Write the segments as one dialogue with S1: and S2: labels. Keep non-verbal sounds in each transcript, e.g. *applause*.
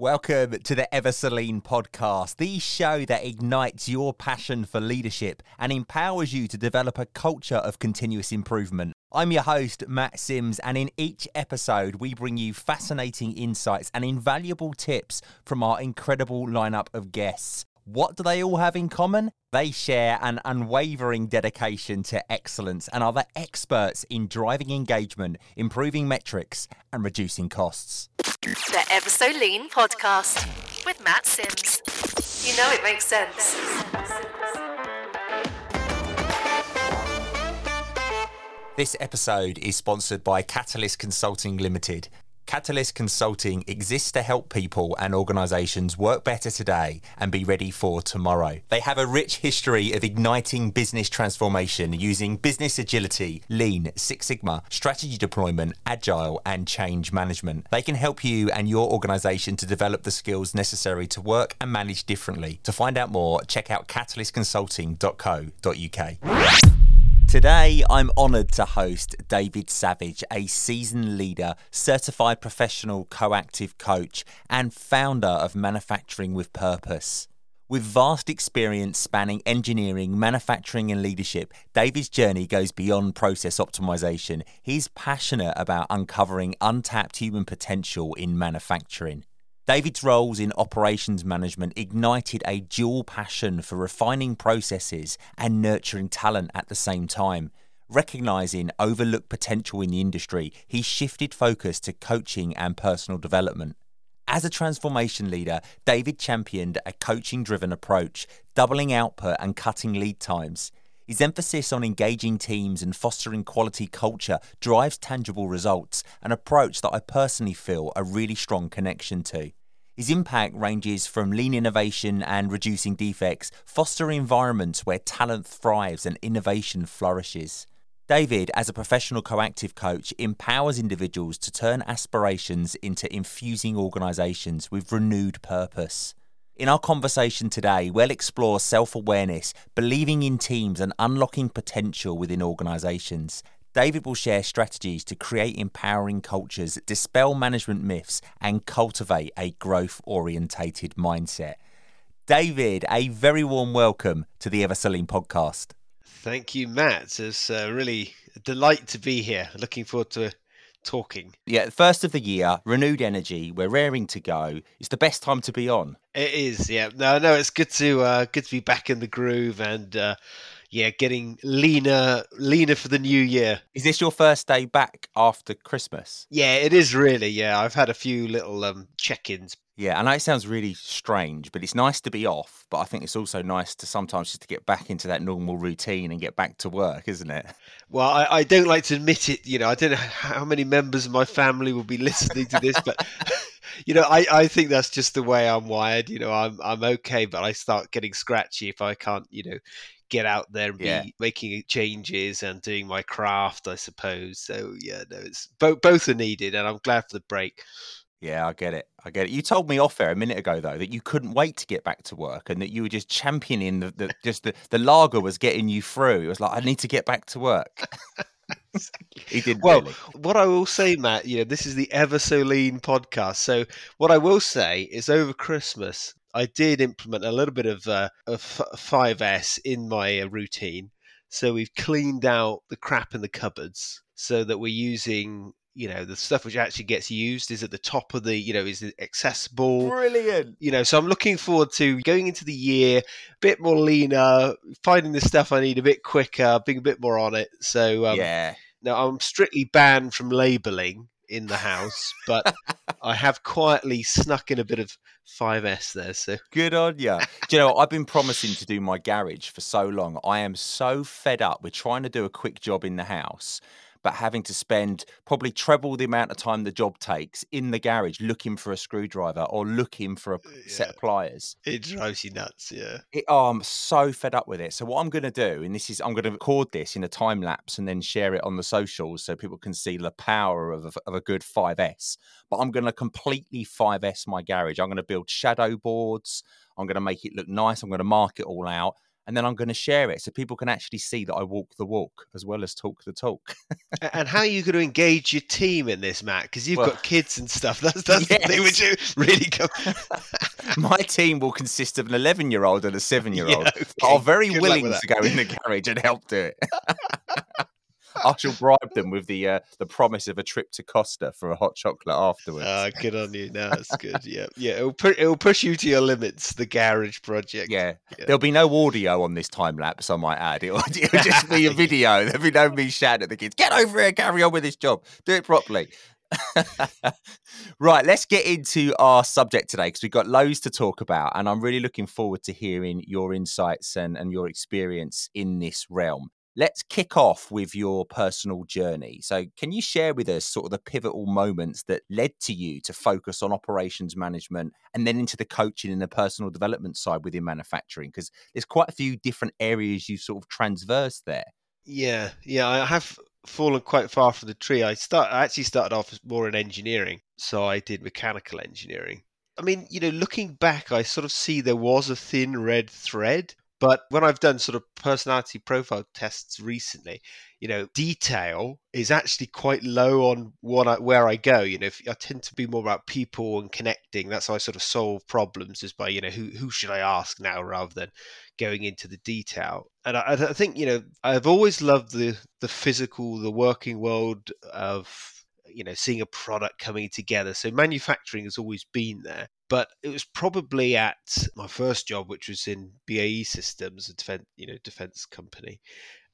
S1: Welcome to the Ever So Lean podcast, the show that ignites your passion for leadership and empowers you to develop a culture of continuous improvement. I'm your host, Matt Sims, and in each episode, we bring you fascinating insights and invaluable tips from our incredible lineup of guests. What do they all have in common? They share an unwavering dedication to excellence and are the experts in driving engagement, improving metrics, and reducing costs.
S2: The Ever So Lean podcast with Matt Sims. You know it makes sense.
S1: This episode is sponsored by Catalyst Consulting Limited. Catalyst Consulting exists to help people and organizations work better today and be ready for tomorrow. They have a rich history of igniting business transformation using business agility, lean, Six Sigma, strategy deployment, agile, and change management. They can help you and your organization to develop the skills necessary to work and manage differently. To find out more, check out catalystconsulting.co.uk. Today, I'm honoured to host David Savage, a seasoned leader, certified professional coactive coach, and founder of Manufacturing with Purpose. With vast experience spanning engineering, manufacturing, and leadership, David's journey goes beyond process optimization. He's passionate about uncovering untapped human potential in manufacturing. David's roles in operations management ignited a dual passion for refining processes and nurturing talent at the same time. Recognizing overlooked potential in the industry, he shifted focus to coaching and personal development. As a transformation leader, David championed a coaching driven approach, doubling output and cutting lead times. His emphasis on engaging teams and fostering quality culture drives tangible results, an approach that I personally feel a really strong connection to. His impact ranges from lean innovation and reducing defects, fostering environments where talent thrives and innovation flourishes. David, as a professional coactive coach, empowers individuals to turn aspirations into infusing organizations with renewed purpose. In our conversation today, we'll explore self awareness, believing in teams, and unlocking potential within organizations. David will share strategies to create empowering cultures, dispel management myths, and cultivate a growth orientated mindset. David, a very warm welcome to the Ever So Lean podcast.
S3: Thank you, Matt. It's uh, really a delight to be here. Looking forward to talking.
S1: Yeah, first of the year, renewed energy. We're raring to go. It's the best time to be on.
S3: It is. Yeah. No, no. It's good to uh, good to be back in the groove and. Uh, yeah, getting leaner, leaner for the new year.
S1: Is this your first day back after Christmas?
S3: Yeah, it is really. Yeah, I've had a few little um, check-ins.
S1: Yeah, I know it sounds really strange, but it's nice to be off. But I think it's also nice to sometimes just to get back into that normal routine and get back to work, isn't it?
S3: Well, I, I don't like to admit it. You know, I don't know how many members of my family will be *laughs* listening to this, but *laughs* you know, I, I think that's just the way I'm wired. You know, I'm I'm okay, but I start getting scratchy if I can't, you know, get out there and be yeah. making changes and doing my craft, I suppose. So yeah, no, it's both both are needed, and I'm glad for the break.
S1: Yeah, I get it. I get it. You told me off air a minute ago though that you couldn't wait to get back to work and that you were just championing the, the *laughs* just the, the lager was getting you through. It was like I need to get back to work. *laughs* he did
S3: well.
S1: Really.
S3: What I will say, Matt, you know, this is the Ever So Lean podcast. So what I will say is, over Christmas, I did implement a little bit of, uh, of 5S in my uh, routine. So we've cleaned out the crap in the cupboards so that we're using you know the stuff which actually gets used is at the top of the you know is accessible.
S1: Brilliant.
S3: You know so i'm looking forward to going into the year a bit more leaner finding the stuff i need a bit quicker being a bit more on it. So
S1: um, yeah.
S3: now i'm strictly banned from labeling in the house, but I have quietly snuck in a bit of 5S there. So
S1: good on you. Do you know I've been promising to do my garage for so long. I am so fed up with trying to do a quick job in the house but having to spend probably treble the amount of time the job takes in the garage looking for a screwdriver or looking for a uh, yeah. set of pliers.
S3: It drives you nuts, yeah.
S1: It, oh, I'm so fed up with it. So what I'm going to do, and this is, I'm going to record this in a time lapse and then share it on the socials so people can see the power of a, of a good 5S. But I'm going to completely 5S my garage. I'm going to build shadow boards. I'm going to make it look nice. I'm going to mark it all out and then I'm going to share it so people can actually see that I walk the walk as well as talk the talk.
S3: and how are you going to engage your team in this, Matt? Because you've well, got kids and stuff. *laughs* That's *laughs* that's yes. the thing which really come. *laughs*
S1: My team will consist of an 11 year old and a seven year old. Are very Good willing to go in the garage and help do it. I shall bribe them with the uh, the promise of a trip to Costa for a hot chocolate afterwards.
S3: Ah, good on you. No, that's good. Yeah, yeah. It'll pu- it'll push you to your limits. The garage project.
S1: Yeah. yeah. There'll be no audio on this time lapse. I might add. It'll, *laughs* it'll just be a *laughs* video. There'll be no me shouting at the kids. Get over here. Carry on with this job. Do it properly. *laughs* right, let's get into our subject today because we've got loads to talk about, and I'm really looking forward to hearing your insights and, and your experience in this realm. Let's kick off with your personal journey. So, can you share with us sort of the pivotal moments that led to you to focus on operations management and then into the coaching and the personal development side within manufacturing? Because there's quite a few different areas you sort of transverse there.
S3: Yeah, yeah, I have fallen quite far from the tree. I start I actually started off more in engineering, so I did mechanical engineering. I mean, you know, looking back, I sort of see there was a thin red thread but when I've done sort of personality profile tests recently, you know, detail is actually quite low on what I, where I go. You know, if I tend to be more about people and connecting. That's how I sort of solve problems is by you know who who should I ask now rather than going into the detail. And I, I think you know I've always loved the the physical, the working world of you know seeing a product coming together. So manufacturing has always been there but it was probably at my first job which was in BAE Systems a defense you know defense company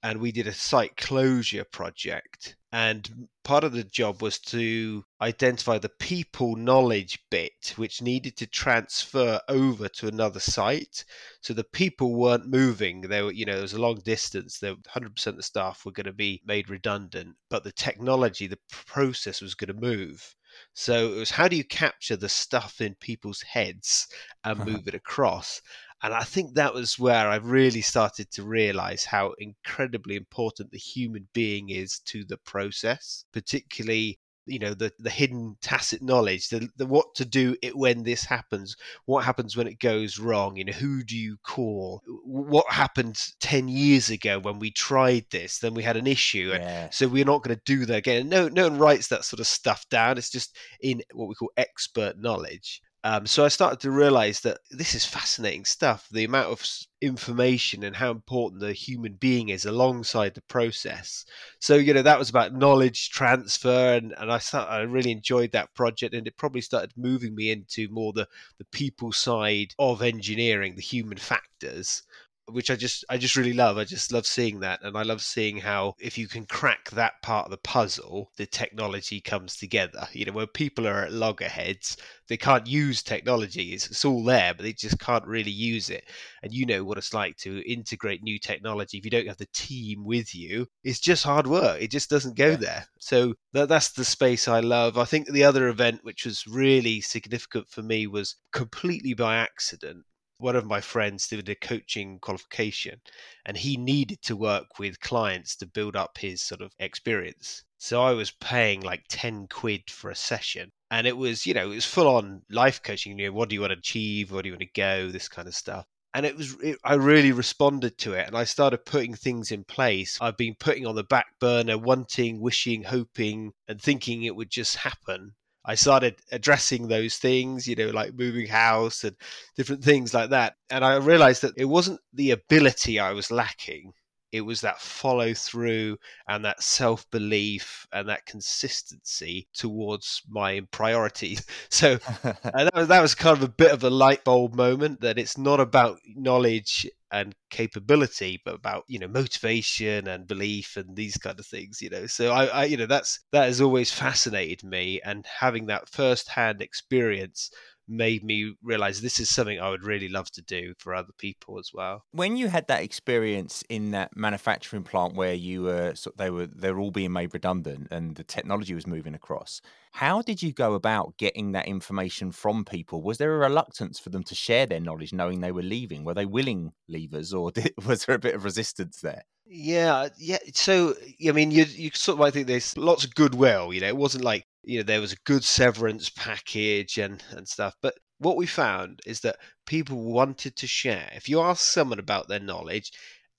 S3: and we did a site closure project. And part of the job was to identify the people knowledge bit, which needed to transfer over to another site. So the people weren't moving. They were, you know, there was a long distance. They 100% of the staff were going to be made redundant, but the technology, the process was going to move. So it was how do you capture the stuff in people's heads and uh-huh. move it across? And I think that was where I really started to realize how incredibly important the human being is to the process, particularly you know the the hidden tacit knowledge the, the what to do it when this happens what happens when it goes wrong you know who do you call? What happened 10 years ago when we tried this then we had an issue yeah. and so we're not going to do that again. No no one writes that sort of stuff down. It's just in what we call expert knowledge um, so I started to realize that this is fascinating stuff. The amount of information and how important the human being is alongside the process. So you know that was about knowledge transfer, and, and I I really enjoyed that project, and it probably started moving me into more the the people side of engineering, the human factors which I just I just really love. I just love seeing that, and I love seeing how if you can crack that part of the puzzle, the technology comes together. You know, when people are at loggerheads, they can't use technology. It's, it's all there, but they just can't really use it. And you know what it's like to integrate new technology if you don't have the team with you. It's just hard work. It just doesn't go yeah. there. So that, that's the space I love. I think the other event which was really significant for me was completely by accident one of my friends did a coaching qualification and he needed to work with clients to build up his sort of experience. So I was paying like 10 quid for a session. And it was, you know, it was full on life coaching. You know, what do you want to achieve? Where do you want to go? This kind of stuff. And it was, it, I really responded to it and I started putting things in place. I've been putting on the back burner, wanting, wishing, hoping, and thinking it would just happen I started addressing those things, you know, like moving house and different things like that. And I realized that it wasn't the ability I was lacking, it was that follow through and that self belief and that consistency towards my priorities. *laughs* So *laughs* that, was, that was kind of a bit of a light bulb moment that it's not about knowledge and capability, but about you know motivation and belief and these kind of things. You know, so I, I you know that's that has always fascinated me, and having that first hand experience made me realize this is something I would really love to do for other people as well.
S1: When you had that experience in that manufacturing plant where you were so they were they're all being made redundant and the technology was moving across, how did you go about getting that information from people? Was there a reluctance for them to share their knowledge knowing they were leaving? Were they willing leavers or *laughs* did, was there a bit of resistance there?
S3: Yeah, yeah. So, I mean, you you sort of I think there's lots of goodwill. You know, it wasn't like you know there was a good severance package and and stuff but what we found is that people wanted to share. If you ask someone about their knowledge,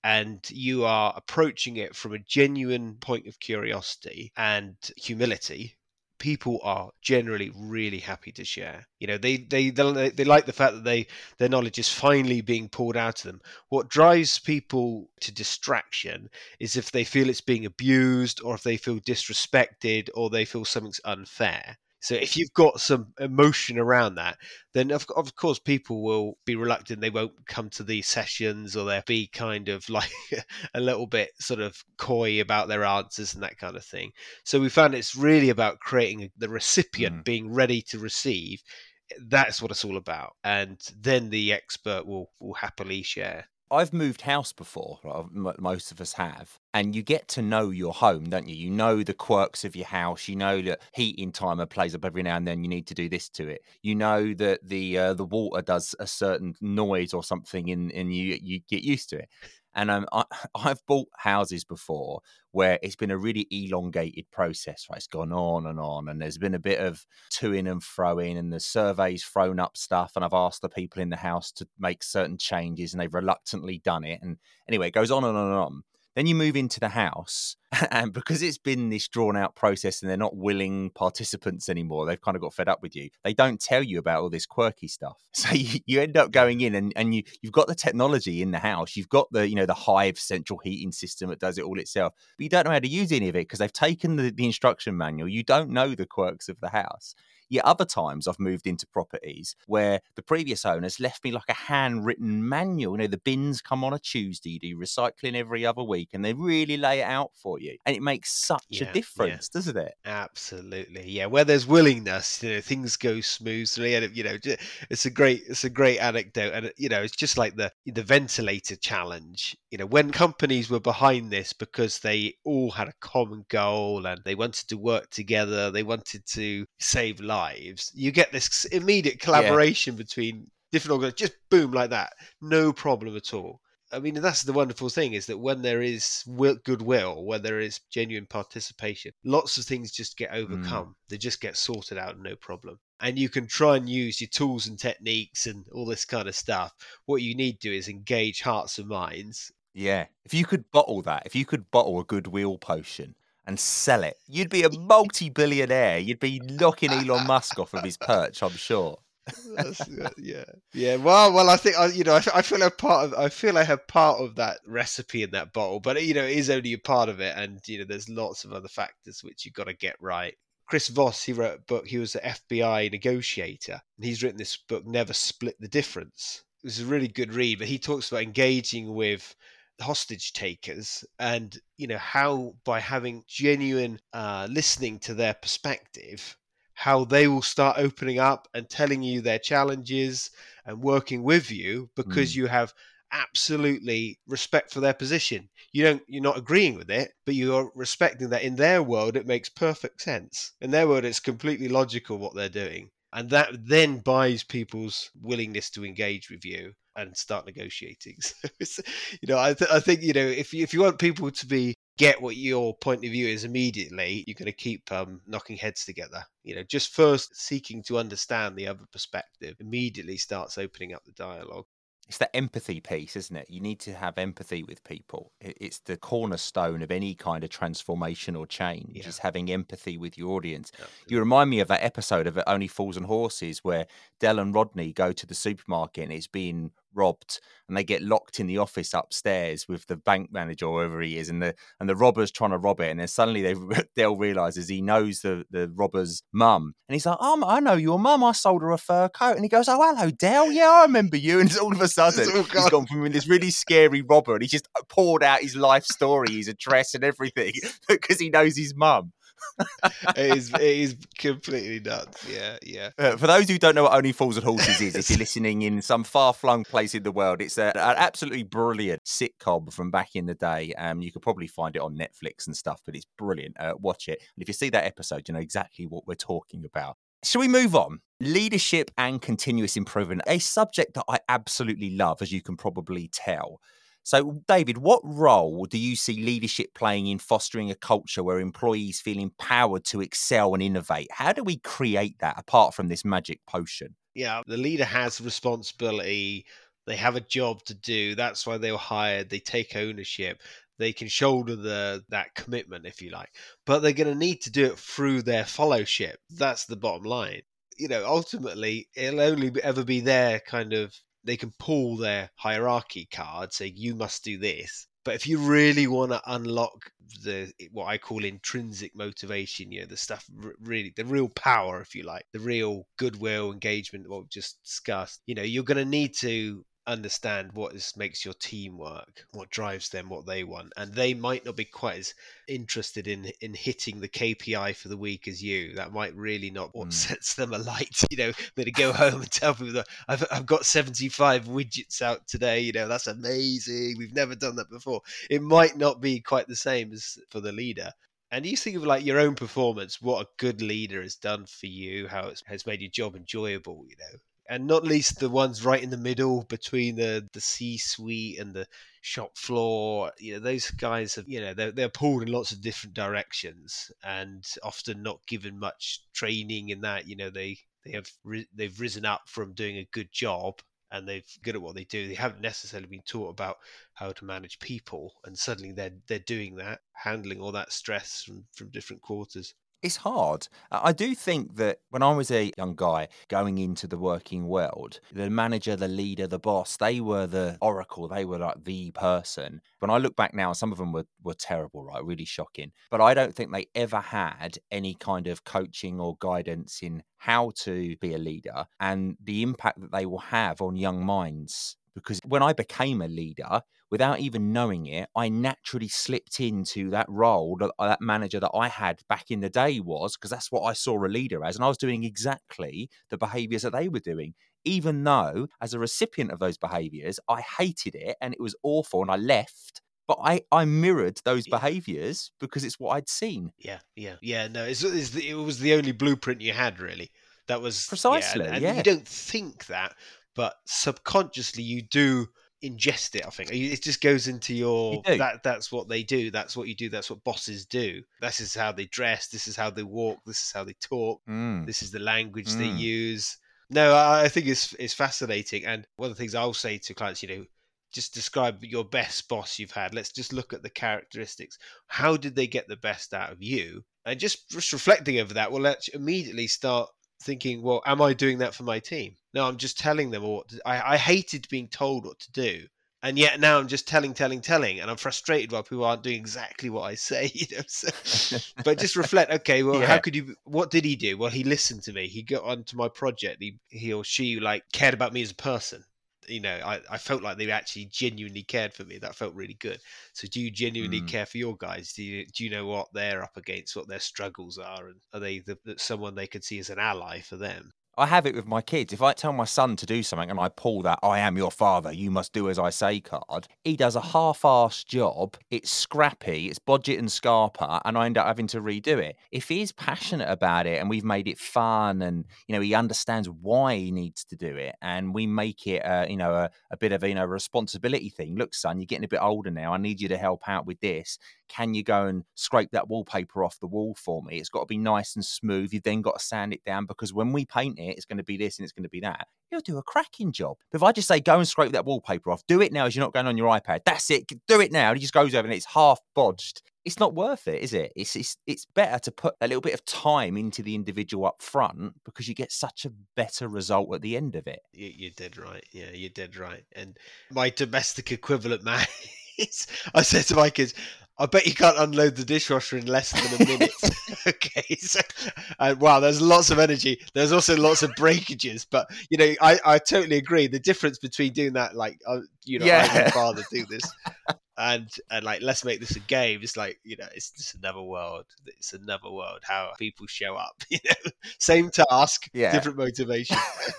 S3: and you are approaching it from a genuine point of curiosity and humility people are generally really happy to share. You know they, they they they like the fact that they their knowledge is finally being poured out to them. What drives people to distraction is if they feel it's being abused or if they feel disrespected or they feel something's unfair so if you've got some emotion around that, then of, of course people will be reluctant. They won't come to these sessions or they'll be kind of *laughs* like a little bit sort of coy about their answers and that kind of thing. So we found it's really about creating the recipient mm. being ready to receive. That's what it's all about. And then the expert will, will happily share.
S1: I've moved house before, most of us have, and you get to know your home, don't you? You know the quirks of your house. You know that heating timer plays up every now and then. You need to do this to it. You know that the uh, the water does a certain noise or something, and and you you get used to it. And um, I, *laughs* I've bought houses before where it's been a really elongated process, right? It's gone on and on, and there's been a bit of to in and fro in, and the surveys thrown up stuff. And I've asked the people in the house to make certain changes, and they've reluctantly done it. And anyway, it goes on and on and on. Then you move into the house, *laughs* and because it's been this drawn out process and they're not willing participants anymore, they've kind of got fed up with you. They don't tell you about all this quirky stuff. *laughs* So you, you end up going in and, and you, you've got the technology in the house. You've got the, you know, the Hive central heating system that does it all itself, but you don't know how to use any of it because they've taken the, the instruction manual. You don't know the quirks of the house. Yet other times I've moved into properties where the previous owners left me like a handwritten manual. You know, the bins come on a Tuesday, you do recycling every other week, and they really lay it out for you. And it makes such yeah, a difference, yeah. doesn't it?
S3: Absolutely. Yeah. Where there's willingness, you know, things go smoothly. And, you know, it's a great, it's a great anecdote. And, you know, it's just like the, the ventilator challenge. You know, when companies were behind this because they all had a common goal and they wanted to work together, they wanted to save lives lives, you get this immediate collaboration yeah. between different organizations, just boom like that, no problem at all. I mean, that's the wonderful thing is that when there is goodwill, when there is genuine participation, lots of things just get mm. overcome. Mm. They just get sorted out, no problem. And you can try and use your tools and techniques and all this kind of stuff. What you need to do is engage hearts and minds.
S1: Yeah. If you could bottle that, if you could bottle a goodwill potion and sell it, you'd be a multi-billionaire. You'd be knocking Elon Musk off of his perch, I'm sure.
S3: yeah, yeah. Well, well, I think I, you know, I, feel like part of, I feel I have part of that recipe in that bottle, but you know, it is only a part of it, and you know, there's lots of other factors which you've got to get right. Chris Voss, he wrote a book. He was an FBI negotiator, and he's written this book, "Never Split the Difference." It's a really good read, but he talks about engaging with hostage takers and you know how by having genuine uh, listening to their perspective how they will start opening up and telling you their challenges and working with you because mm. you have absolutely respect for their position. You don't you're not agreeing with it but you're respecting that in their world it makes perfect sense. In their world it's completely logical what they're doing. And that then buys people's willingness to engage with you and start negotiating. *laughs* So, you know, I, th- I think you know if you, if you want people to be get what your point of view is immediately, you're going to keep um, knocking heads together. You know, just first seeking to understand the other perspective immediately starts opening up the dialogue
S1: it's that empathy piece, isn't it? You need to have empathy with people. It's the cornerstone of any kind of transformation or change. Yeah. Is having empathy with your audience. Yeah. You remind me of that episode of Only Fools and Horses where Del and Rodney go to the supermarket and it's being robbed and they get locked in the office upstairs with the bank manager or whoever he is and the and the robber's trying to rob it and then suddenly they *laughs* Del realizes he knows the the robber's mum. And he's like oh I know your mum. I sold her a fur coat. And he goes oh hello Del yeah I remember you. *laughs* And all of a sudden he's gone from this really scary robber and he just uh, poured out his life story his address and everything *laughs* because he knows his mum *laughs*
S3: it is it is completely nuts. Yeah, yeah. Uh,
S1: for those who don't know what Only Fools and Horses is, if you're listening in some far flung place in the world, it's a, an absolutely brilliant sitcom from back in the day. Um, you could probably find it on Netflix and stuff, but it's brilliant. Uh, watch it, and if you see that episode, you know exactly what we're talking about. Shall we move on? Leadership and continuous improvement, a subject that I absolutely love, as you can probably tell. So, David, what role do you see leadership playing in fostering a culture where employees feel empowered to excel and innovate? How do we create that apart from this magic potion?
S3: Yeah, the leader has responsibility. They have a job to do. That's why they were hired. They take ownership. They can shoulder the that commitment, if you like. But they're going to need to do it through their fellowship. That's the bottom line. You know, ultimately, it'll only ever be their kind of they can pull their hierarchy card, saying you must do this. But if you really want to unlock the what I call intrinsic motivation, you know, the stuff really, the real power, if you like, the real goodwill engagement, what we've just discussed, you know, you're going to need to understand what is, makes your team work, what drives them, what they want, and they might not be quite as interested in in hitting the KPI for the week as you. That might really not what mm. sets them alight. *laughs* You know, they to go home and tell people that I've I've got seventy five widgets out today. You know, that's amazing. We've never done that before. It might not be quite the same as for the leader. And you think of like your own performance, what a good leader has done for you, how it has made your job enjoyable, you know and not least the ones right in the middle between the the C suite and the shop floor. You know, those guys have you know they're they're pulled in lots of different directions and often not given much training in that. You know, they they have they've risen up from doing a good job and they're good at what they do. They haven't necessarily been taught about how to manage people, and suddenly they're they're doing that, handling all that stress from from different quarters
S1: it's hard. I do think that when I was a young guy going into the working world, the manager, the leader, the boss, they were the oracle. They were like the person. When I look back now, some of them were, were terrible, right? Really shocking. But I don't think they ever had any kind of coaching or guidance in how to be a leader and the impact that they will have on young minds because when I became a leader, without even knowing it, I naturally slipped into that role that uh, that manager that I had back in the day was, because that's what I saw a leader as. And I was doing exactly the behaviors that they were doing, even though as a recipient of those behaviors, I hated it and it was awful and I left. But I, I mirrored those behaviors because it's what I'd seen.
S3: Yeah, yeah, yeah. No, it's, it's the, it was the only blueprint you had, really. That was
S1: precisely.
S3: Yeah, and, and
S1: yeah.
S3: you don't think that, but subconsciously you do ingest it. I think it just goes into your you that. That's what they do. That's what you do. That's what bosses do. This is how they dress. This is how they walk. This is how they talk.
S1: Mm.
S3: This is the language mm. they use. No, I think it's it's fascinating. And one of the things I'll say to clients, you know, just describe your best boss you've had. Let's just look at the characteristics. How did they get the best out of you? And just, just reflecting over that will let you immediately start thinking, well, am I doing that for my team? No, I'm just telling them what to, I, I hated being told what to do. And yet now I'm just telling, telling, telling, and I'm frustrated while people aren't doing exactly what I say. *laughs* You know, so, but just *laughs* reflect. Okay, well, yeah. how could you? What did he do? Well, he listened to me. He got onto my project. He, he or she like cared about me as a person you know, I, I felt like they actually genuinely cared for me. That felt really good. So, do you genuinely mm. care for your guys? Do you do you know what they're up against, what their struggles are, and are they the, someone they could see as an ally for them?
S1: I have it with my kids. If I tell my son to do something and I pull that I am your father, you must do as I say card, he does a half assed job. It's scrappy, it's budget and scarper, and I end up having to redo it. If he's passionate about it and we've made it fun and, you know, he understands why he needs to do it and we make it, uh, you know, a, a bit of a, you know, responsibility thing. Look, son, you're getting a bit older now. I need you to help out with this. Can you go and scrape that wallpaper off the wall for me? It's got to be nice and smooth. You've then got to sand it down because when we paint it, it's going to be this and it's going to be that. He'll do a cracking job. But if I just say, go and scrape that wallpaper off, do it now as you're not going on your iPad. That's it. Do it now. he just goes over and it's half bodged. It's not worth it, is it? It's, it's it's better to put a little bit of time into the individual up front because you get such a better result at the end of it.
S3: You, you did right. Yeah, you did right. And my domestic equivalent, *laughs* man. I said to my kids, I bet you can't unload the dishwasher in less than a minute. *laughs* *laughs* okay, so uh, wow, there's lots of energy. There's also lots of breakages, but you know, I, I totally agree. The difference between doing that, like, uh, you know, yeah. I would rather do this, *laughs* and and like let's make this a game. It's like you know, it's just another world. It's another world. How people show up. *laughs* You know, same task, yeah. different motivation.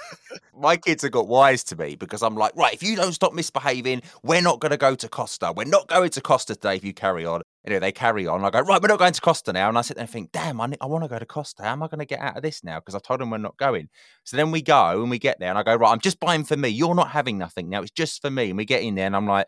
S3: *laughs*
S1: My kids have got wise to me because I'm like, right, if you don't stop misbehaving, we're not going to go to Costa. We're not going to Costa today if you carry on. Anyway, they carry on. I go, right, we're not going to Costa now. And I sit there and think, damn, I, I want to go to Costa. How am I going to get out of this now? Because I told them we're not going. So then we go and we get there and I go, right, I'm just buying for me. You're not having nothing now. It's just for me. And we get in there and I'm like,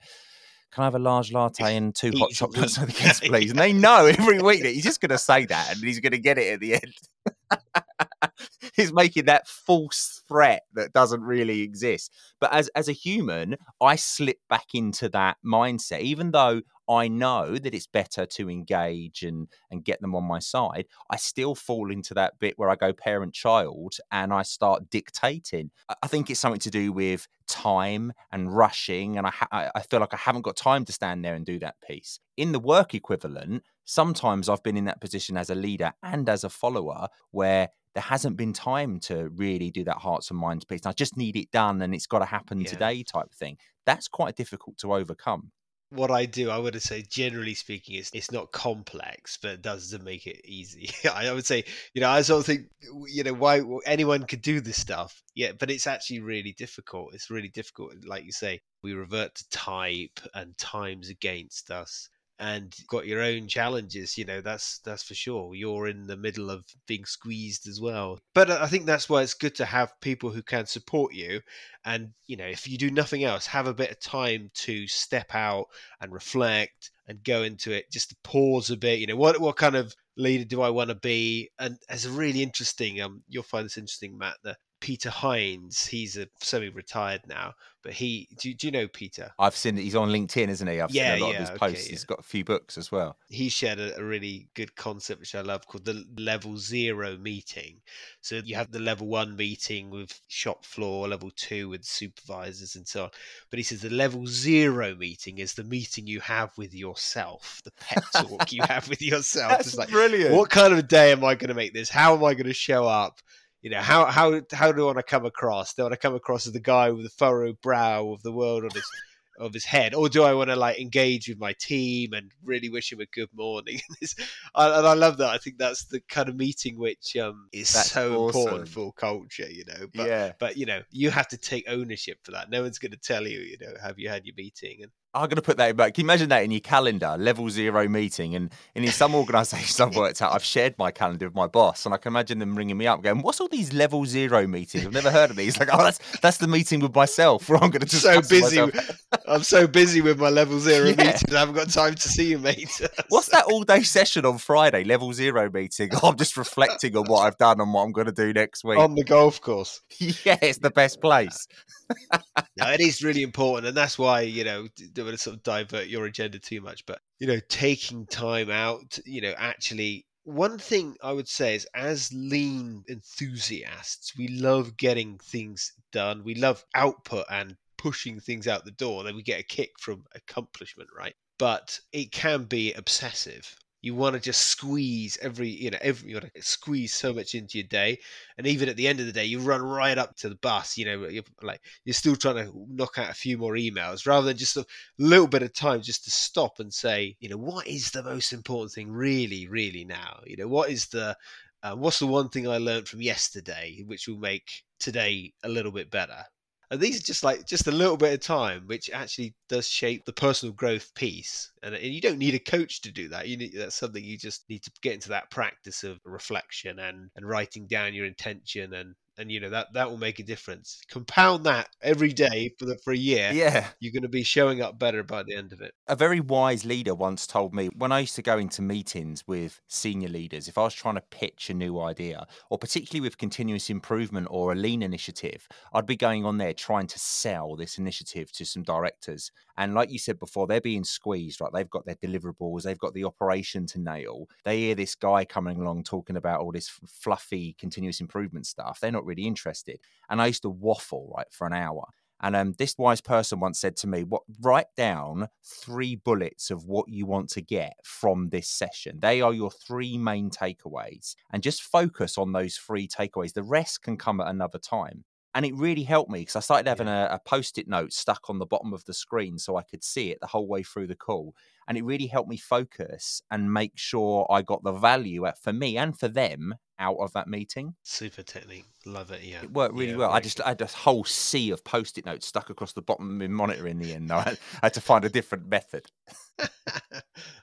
S1: can I have a large latte and two hot chocolates for the kids, please? And they know every week that he's just going to say that and he's going to get it at the end. *laughs* he's making that false threat that doesn't really exist. But as as a human, I slip back into that mindset, even though I know that it's better to engage and and get them on my side. I still fall into that bit where I go parent child and I start dictating. I- think it's something to do with time and rushing, and I ha- I I feel like I haven't got time to stand there and do that piece. In the work equivalent, sometimes I've been in that position as a leader and as a follower where there hasn't been time to really do that hearts and minds piece. I just need it done and it's got to happen
S3: Yeah.
S1: today type thing. That's quite difficult to overcome.
S3: What I do, I would say, generally speaking, it's it's not complex, but it doesn't make it easy. *laughs* I would say, you know, I sort of think, you know, why anyone could do this stuff, yeah, but it's actually really difficult. It's really difficult, like you say. We revert to type, and time's against us, and got your own challenges. You know, that's that's for sure. You're in the middle of being squeezed as well. But I think that's why it's good to have people who can support you, and you know, if you do nothing else, have a bit of time to step out and reflect and go into it just to pause a bit you know what what kind of leader do i want to be and a really interesting um you'll find this interesting matt the peter hines he's a semi-retired now but he do, do you know peter
S1: I've seen that he's on LinkedIn, isn't he? I've
S3: Yeah,
S1: seen a lot
S3: yeah,
S1: of his
S3: okay,
S1: posts.
S3: yeah.
S1: He's got a few books as well.
S3: he shared a, a really good concept which i love called the level zero meeting so you have the level one meeting with shop floor level two with supervisors and so on but he says the level zero meeting is the meeting you have with yourself the pep talk you *laughs* have with yourself it's like
S1: brilliant.
S3: what kind of a day am I going to make this? How am I going to show up? You know, how how how do I want to come across? Do I want to come across as the guy with the furrowed brow of the world on his *laughs* of his head, or do I want to like engage with my team and really wish him a good morning? *laughs* And I love that. I think that's the kind of meeting which um, is
S1: That's
S3: so
S1: awesome.
S3: important for culture. You know, but
S1: yeah.
S3: but you know, you have to take ownership for that. No one's going to tell you. You know, have you had your meeting? And
S1: I'm going to put that in back. Can you imagine that in your calendar, level zero meeting? And, and in some organisations I've worked at, I've shared my calendar with my boss, and I can imagine them ringing me up going, What's all these level zero meetings? I've never heard of these. Like, oh, that's that's the meeting with myself where I'm going to just
S3: so busy. I'm so busy with my level zero *laughs*
S1: Yeah.
S3: meetings. I haven't got time to see you, mate. *laughs*
S1: What's that all day session on Friday? Level zero meeting. *laughs* I'm just reflecting on what I've done and what I'm going to do next week.
S3: on the golf course.
S1: yeah, it's the best place.
S3: No, it is really important, and that's why you know don't want to sort of divert your agenda too much, but you know, taking time out, you know, actually. One thing I would say is, as lean enthusiasts, we love getting things done. We love output and pushing things out the door. Then we get a kick from accomplishment, right? But it can be obsessive. You want to just squeeze every, you know, every you want to squeeze so much into your day, and even at the end of the day, you run right up to the bus. You know, you're like you're still trying to knock out a few more emails rather than just a little bit of time just to stop and say, you know, what is the most important thing really, really now? You know, what is the uh, what's the one thing I learned from yesterday which will make today a little bit better? And these are just like just a little bit of time, which actually does shape the personal growth piece. And, and you don't need a coach to do that. You need that's something you just need to get into that practice of reflection and and writing down your intention and and you know that that will make a difference. Compound that every day for the for a year,
S1: Yeah.
S3: you're going to be showing up better by the end of it.
S1: A very wise leader once told me when I used to go into meetings with senior leaders, if I was trying to pitch a new idea, or particularly with continuous improvement or a lean initiative, I'd be going on there trying to sell this initiative to some directors. And like you said before, they're being squeezed, right? They've got their deliverables, they've got the operation to nail. They hear this guy coming along talking about all this fluffy continuous improvement stuff. They're not really interested. And I used to waffle, right, for an hour. And um, this wise person once said to me, "What? Write down three bullets of what you want to get from this session. They are your three main takeaways, and just focus on those three takeaways. The rest can come at another time." And it really helped me because I started having a, a post-it note stuck on the bottom of the screen so I could see it the whole way through the call, and it really helped me focus and make sure I got the value out for me and for them out of that meeting.
S3: Super technique. Love it. Yeah,
S1: It worked really
S3: Yeah,
S1: well. I just I had a whole sea of post-it notes stuck across the bottom of my monitor in the end. though. *laughs* I had, I had to find a different method. *laughs*
S3: oh,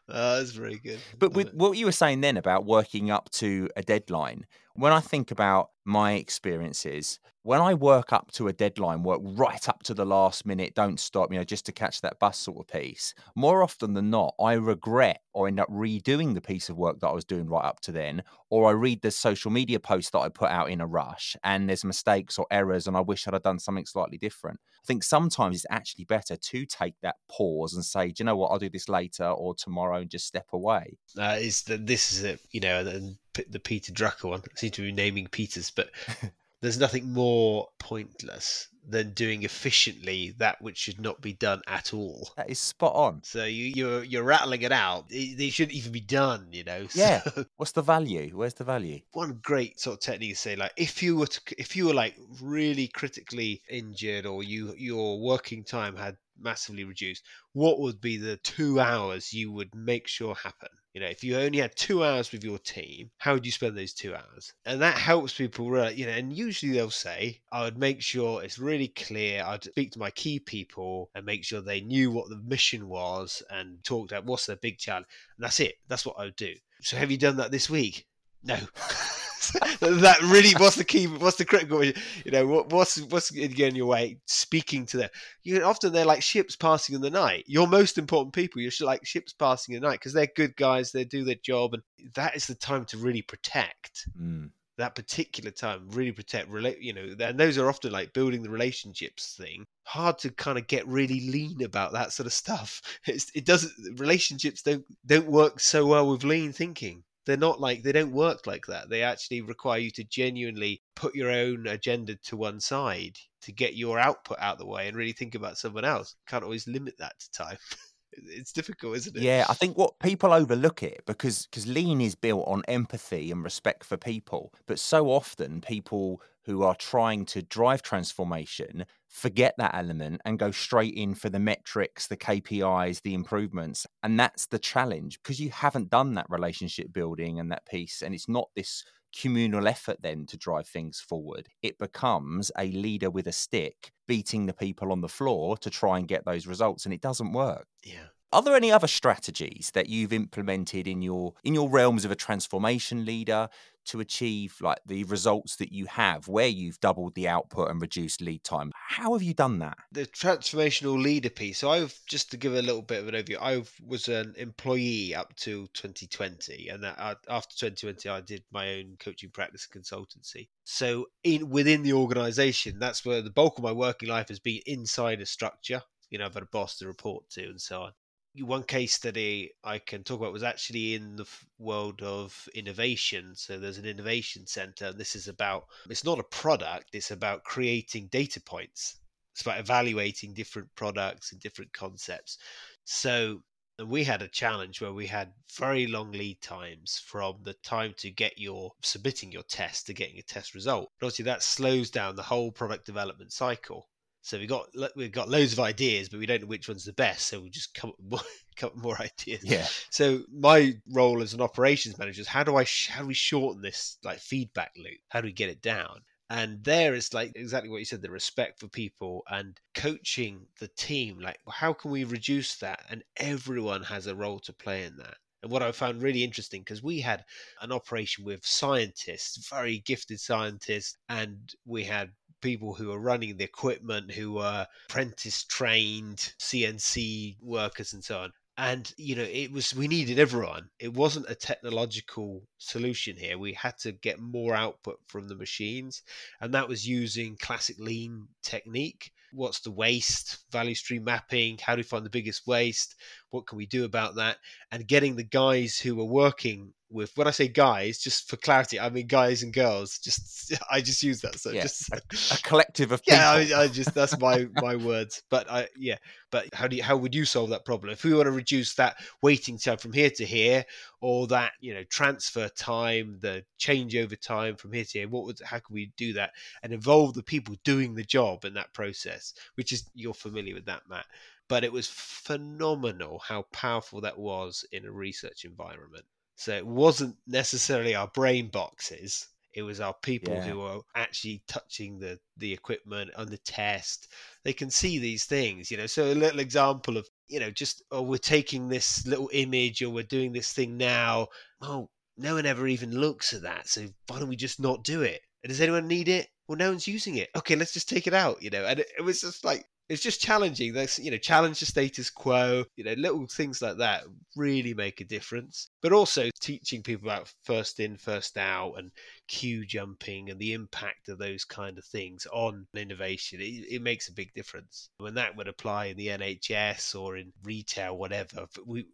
S3: that's very good.
S1: But
S3: Love
S1: with
S3: it.
S1: what you were saying then about working up to a deadline, when I think about my experiences, when I work up to a deadline, work right up to the last minute, don't stop, you know, just to catch that bus sort of piece, more often than not, I regret or end up redoing the piece of work that I was doing right up to then, or I read the social media post that I put out in a rush and there's mistakes or errors and I wish I'd have done something slightly different. I think sometimes it's actually better to take that pause and say, do you know what, I'll do this later or tomorrow and just step away.
S3: Uh, is that this is it? You know, and the Peter Drucker one. I seem to be naming Peters, but *laughs* there's nothing more pointless than doing efficiently that which should not be done at all.
S1: That is spot on.
S3: So you, you're you're rattling it out. They shouldn't even be done. You know. *laughs*
S1: Yeah.
S3: So
S1: What's the value? Where's the value?
S3: one great sort of technique is say like if you were to if you were like really critically injured or you your working time had massively reduced what would be the two hours you would make sure happen you know if you only had two hours with your team how would you spend those two hours? And that helps people realize you know and usually they'll say i would make sure it's really clear. I'd speak to my key people and make sure they knew what the mission was and talked about what's their big challenge. And that's it. That's what i would do. So have you done that this week? No. *laughs* *laughs* that really what's the key what's the critical you know what, what's what's getting your way? Speaking to them. You know, often they're like ships passing in the night. Your most important people you're like ships passing in the night because they're good guys they do their job and that is the time to really protect.
S1: Mm.
S3: that particular time really protect relate you know and those are often like building the relationships thing. Hard to kind of get really lean about that sort of stuff. *laughs* It's, it doesn't relationships don't don't work so well with lean thinking they're not like they don't work like that. They actually require you to genuinely put your own agenda to one side to get your output out the way and really think about someone else. Can't always limit that to time *laughs* it's difficult isn't it?
S1: Yeah, I think what people overlook it because because lean is built on empathy and respect for people, but so often people who are trying to drive transformation forget that element and go straight in for the metrics, the KPIs, the improvements, and that's the challenge because you haven't done that relationship building and that piece, and it's not this communal effort then to drive things forward. It becomes a leader with a stick beating the people on the floor to try and get those results, and it doesn't work.
S3: yeah
S1: Are there any other strategies that you've implemented in your in your realms of a transformation leader to achieve like the results that you have where you've doubled the output and reduced lead time? How have you done that?
S3: the transformational leader piece. So I've just to give a little bit of an overview. I was an employee up to 2020, and after 2020, I did my own coaching practice consultancy. So in within the organisation, that's where the bulk of my working life has been inside a structure. You know, I've had a boss to report to, and so on. One case study I can talk about was actually in the world of innovation. So there's an innovation center. This is about, it's not a product, it's about creating data points it's about evaluating different products and different concepts. So we had a challenge where we had very long lead times from the time to get your submitting your test to getting a test result. But obviously that slows down the whole product development cycle. So we got we've got loads of ideas, but we don't know which one's the best. So we'll just come up with more, *laughs* come up with more ideas.
S1: Yeah.
S3: So my role as an operations manager is how do I how do we shorten this like feedback loop? How do we get it down? And there is like exactly what you said, the respect for people and coaching the team. Like, how can we reduce that? And everyone has a role to play in that. And what I found really interesting, because we had an operation with scientists, very gifted scientists, and we had people who were running the equipment who were apprentice trained CNC workers and so on. And you know it was we needed everyone. It wasn't a technological solution here. We had to get more output from the machines. And that was using classic lean technique. What's the waste? Value stream mapping. How do we find the biggest waste? What can we do about that? And getting the guys who were working with when i say guys just for clarity i mean guys and girls just *laughs* i just use that so
S1: Yeah,
S3: just
S1: A *laughs* collective of people.
S3: yeah I, I just that's my *laughs* my words but i yeah but how do you how would you solve that problem? If we want to reduce that waiting time from here to here or that you know transfer time the changeover time from here to here what would how can we do that and involve the people doing the job in that process? Which is you're familiar with that matt but it was phenomenal how powerful that was in a research environment so it wasn't necessarily our brain boxes It was our people
S1: Yeah.
S3: who are actually touching the the equipment on the test. They can see these things, you know. So a little example of, you know, just oh, we're taking this little image or we're doing this thing now. Oh, no one ever even looks at that. So why don't we just not do it? And does anyone need it? Well, no one's using it. Okay, let's just take it out, you know. And it, it was just like it's just challenging. That's you know, challenge the status quo. You know, little things like that really make a difference. But also teaching people about first in, first out, and queue jumping, and the impact of those kind of things on innovation. It, it makes a big difference. When that would apply in the NHS or in retail, whatever. But we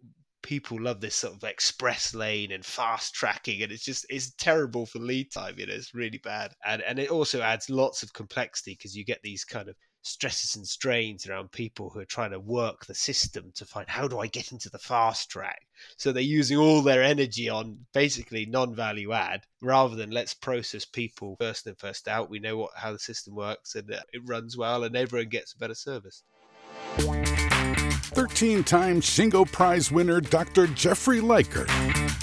S3: people love this sort of express lane and fast tracking and it's just it's terrible for lead time you know it's really bad and and it also adds lots of complexity because you get these kind of stresses and strains around people who are trying to work the system to find how do I get into the fast track. So they're using all their energy on basically non-value add rather than let's process people first in first out. We know what how the system works and uh, it runs well and everyone gets a better service.
S4: 13 time Shingo Prize winner Dr. Jeffrey Liker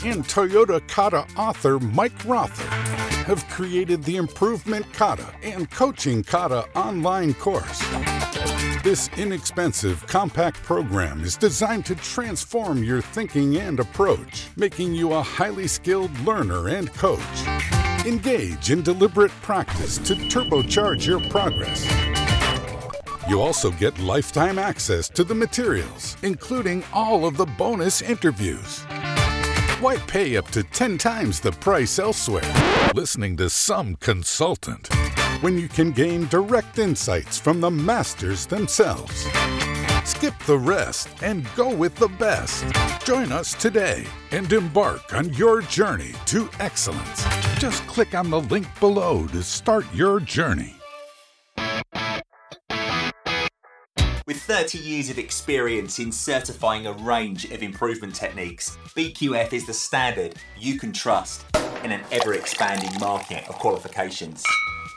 S4: and Toyota Kata author Mike Rother have created the Improvement Kata and Coaching Kata online course. This inexpensive, compact program is designed to transform your thinking and approach, making you a highly skilled learner and coach. Engage in deliberate practice to turbocharge your progress. You also get lifetime access to the materials, including all of the bonus interviews. Why pay up to 10 times the price elsewhere listening to some consultant when you can gain direct insights from the masters themselves? Skip the rest and go with the best. Join us today and embark on your journey to excellence. Just click on the link below to start your journey.
S1: 30 years of experience in certifying a range of improvement techniques, BQF is the standard you can trust in an ever expanding market of qualifications.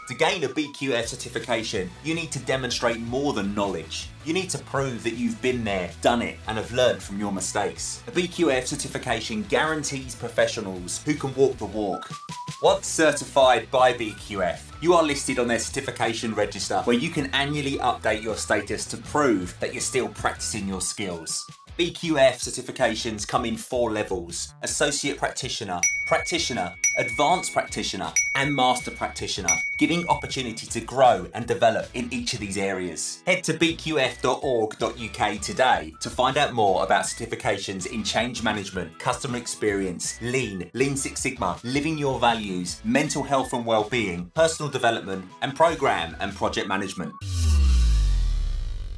S1: To gain a BQF certification, you need to demonstrate more than knowledge. You need to prove that you've been there, done it, and have learned from your mistakes. A BQF certification guarantees professionals who can walk the walk. Once certified by BQF, you are listed on their certification register where you can annually update your status to prove that you're still practicing your skills. BQF certifications come in four levels Associate Practitioner, Practitioner, Advanced Practitioner, and Master Practitioner, giving opportunity to grow and develop in each of these areas. Head to bqf.org.uk today to find out more about certifications in change management, customer experience, lean, lean Six Sigma, living your values, mental health and well-being, personal development, and program and project management.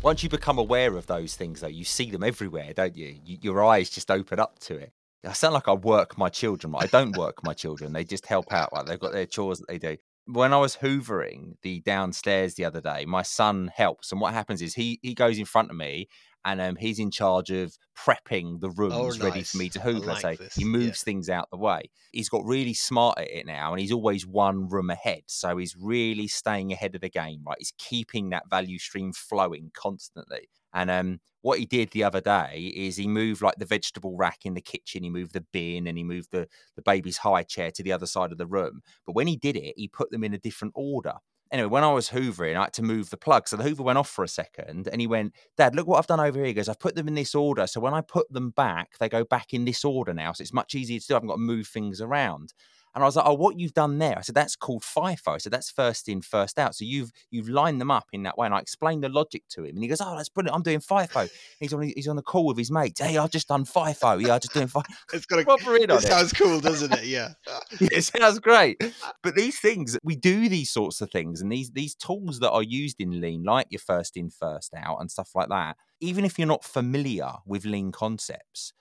S1: Once you become aware of those things, though, you see them everywhere, don't you? you your eyes just open up to it. I sound like I work my children, but I don't work my children. They just help out. Like they've got their chores that they do. When I was hoovering the downstairs the other day, my son helps, and what happens is he he goes in front of me, and um, he's in charge of prepping the rooms ready
S3: nice.
S1: for me to hoover.
S3: like
S1: so
S3: this,
S1: he
S3: yeah.
S1: moves things out the way. He's got really smart at it now, and he's always one room ahead. So he's really staying ahead of the game. Right, he's keeping that value stream flowing constantly. And um, what he did the other day is he moved like the vegetable rack in the kitchen, he moved the bin, and he moved the the baby's high chair to the other side of the room. But when he did it, he put them in a different order. Anyway, when I was hoovering, I had to move the plug. So the hoover went off for a second and he went, Dad, look what I've done over here. He goes, I've put them in this order. So when I put them back, they go back in this order now. So it's much easier to do. I haven't got to move things around. And I was like, "Oh, what you've done there?" I said, "That's called FIFO." So that's first in, first out. So you've you've lined them up in that way. And I explained the logic to him, and he goes, "Oh, that's brilliant. I'm doing FIFO." He's on he's on the call with his mates. Hey, I've just done FIFO. Yeah, I'm just doing FIFO. *laughs*
S3: It's got a, *laughs*
S1: Proper in
S3: it
S1: on it.
S3: sounds cool, doesn't it? *laughs* Yeah.
S1: it sounds great. But these things, we do these sorts of things, and these these tools that are used in lean, like your first in, first out, and stuff like that. Even if you're not familiar with lean concepts,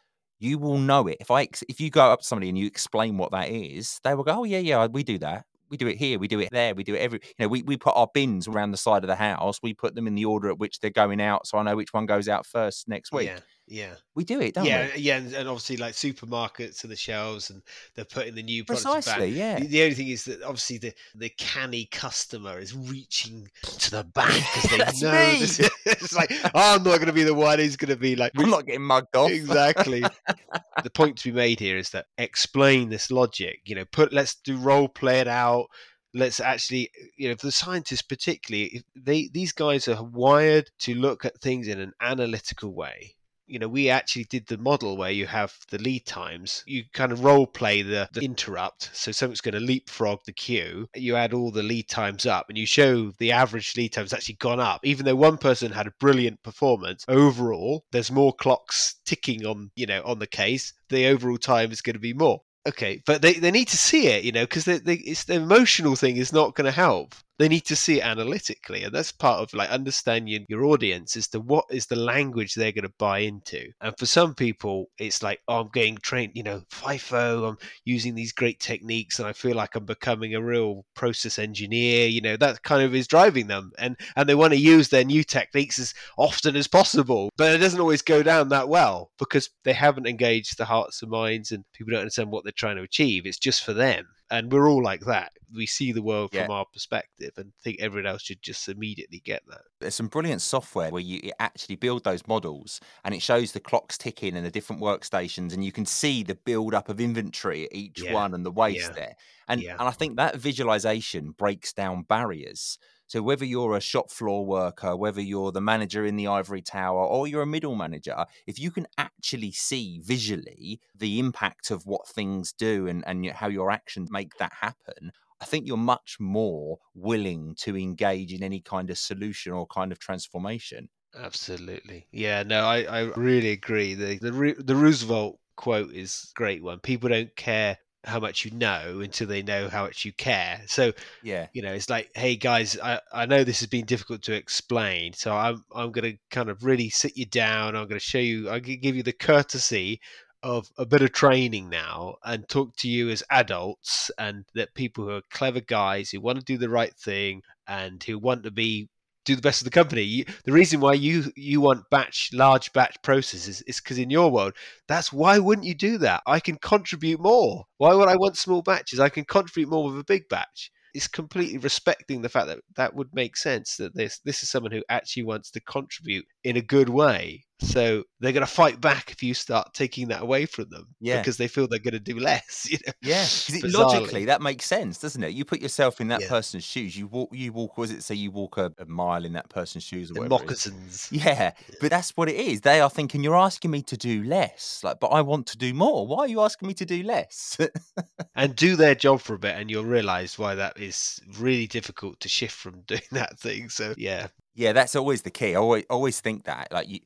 S1: you will know it. If I if you go up to somebody and you explain what that is, they will go, "Oh yeah, yeah, we do that. We do it here. We do it there. We do it every. You know, we we put our bins around the side of the house. We put them in the order at which they're going out, so I know which one goes out first next week."
S3: Yeah. Yeah.
S1: We do it, don't
S3: yeah,
S1: we?
S3: yeah, and, and obviously like supermarkets and the shelves, and they're putting the new products back.
S1: Precisely, yeah.
S3: The, the only thing is that obviously the, the canny customer is reaching to the back *laughs* because they know this- *laughs* it's like oh, I'm not going to be the one who's going to be like
S1: I'm not getting mugged off.
S3: exactly. *laughs* the point to be made here is that explain this logic. You know, put let's do role play it out. Let's actually, you know, for the scientists particularly, if they these guys are wired to look at things in an analytical way. You know, we actually did the model where you have the lead times. You kind of role play the, the interrupt. So something's going to leapfrog the queue. You add all the lead times up and you show the average lead times actually gone up. Even though one person had a brilliant performance, overall, there's more clocks ticking on, you know, on the case. The overall time is going to be more. Okay, but they, they need to see it, you know, because they, they, it's the emotional thing is not going to help. They need to see it analytically, and that's part of like understanding your audience as to what is the language they're going to buy into. And for some people, it's like, oh, I'm getting trained, you know, FIFO. I'm using these great techniques, and I feel like I'm becoming a real process engineer. You know, that kind of is driving them, and and they want to use their new techniques as often as possible. But it doesn't always go down that well because they haven't engaged the hearts and minds, and people don't understand what they're trying to achieve. It's just for them and we're all like that. We see the world
S1: Yeah.
S3: from our perspective and think everyone else should just immediately get that.
S1: There's some brilliant software where you actually build those models and it shows the clocks ticking and the different workstations and you can see the build up of inventory at each
S3: Yeah,
S1: one and the waste
S3: yeah,
S1: there. And and I think that visualization breaks down barriers. So whether you're a shop floor worker, whether you're the manager in the ivory tower or you're a middle manager, if you can actually see visually the impact of what things do and, and how your actions make that happen, I think you're much more willing to engage in any kind of solution or kind of transformation.
S3: Absolutely. Yeah, no, I, I really agree. The, the the Roosevelt quote is great one. People don't care how much you know until they know how much you care. So
S1: Yeah.
S3: you know, it's like, hey guys, I, I know this has been difficult to explain, so I'm I'm gonna kind of really sit you down. I'm gonna show you. I'm gonna give you the courtesy of a bit of training now and talk to you as adults and that people who are clever guys who want to do the right thing and who want to be do the best of the company. You, the reason why you you want batch large batch processes is because in your world, that's why wouldn't you do that? I can contribute more. Why would I want small batches? I can contribute more with a big batch. It's completely respecting the fact that that would make sense that this this is someone who actually wants to contribute in a good way. So they're going to fight back if you start taking that away from them
S1: Yeah.
S3: because they feel they're going to do less. *laughs* You know?
S1: Yeah, it- logically that makes sense, doesn't it? You put yourself in that
S3: Yeah.
S1: person's shoes. You walk, you walk. Was it say you walk a, a mile in that person's shoes or
S3: The
S1: whatever? it is.
S3: moccasins. *laughs*
S1: Yeah, but that's what it is. They are thinking you're asking me to do less, like, but I want to do more. Why are you asking me to do less? *laughs*
S3: and do their job for a bit and you'll realize why that is really difficult to shift from doing that thing so yeah
S1: yeah, that's always the key. I always, always think that, like, you,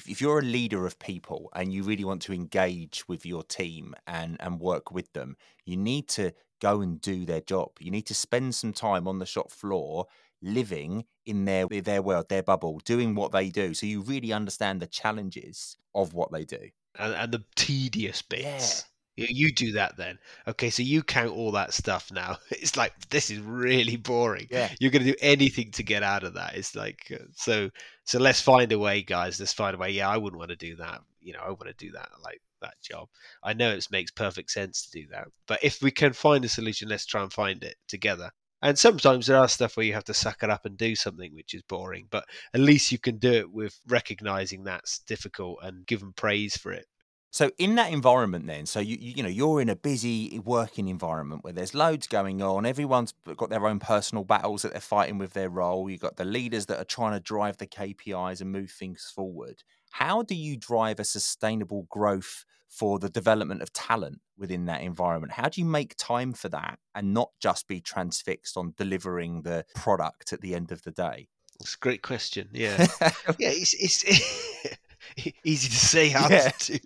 S1: if, if you're a leader of people and you really want to engage with your team and and work with them, you need to go and do their job. You need to spend some time on the shop floor, living in their their world, their bubble, doing what they do, so you really understand the challenges of what they do.
S3: and, and the tedious bits you, do that then. Okay so you count all that stuff now. *laughs* It's like this is really boring.
S1: Yeah.
S3: you're going to do anything to get out of that. It's like uh, so so let's find a way guys. Let's find a way. Yeah i wouldn't want to do that. You know i want to do that like that job. I know it makes perfect sense to do that. But if we can find a solution let's try and find it together. And sometimes there are stuff where you have to suck it up and do something which is boring but at least you can do it with recognizing that's difficult and give them praise for it
S1: So in that environment, then, so you you know you're in a busy working environment where there's loads going on. Everyone's got their own personal battles that they're fighting with their role. You've got the leaders that are trying to drive the KPIs and move things forward. How do you drive a sustainable growth for the development of talent within that environment? How do you make time for that and not just be transfixed on delivering the product at the end of the day?
S3: It's a great question. Yeah, *laughs* yeah. It's it's *laughs* *laughs* easy to say how
S1: Yeah.
S3: to do.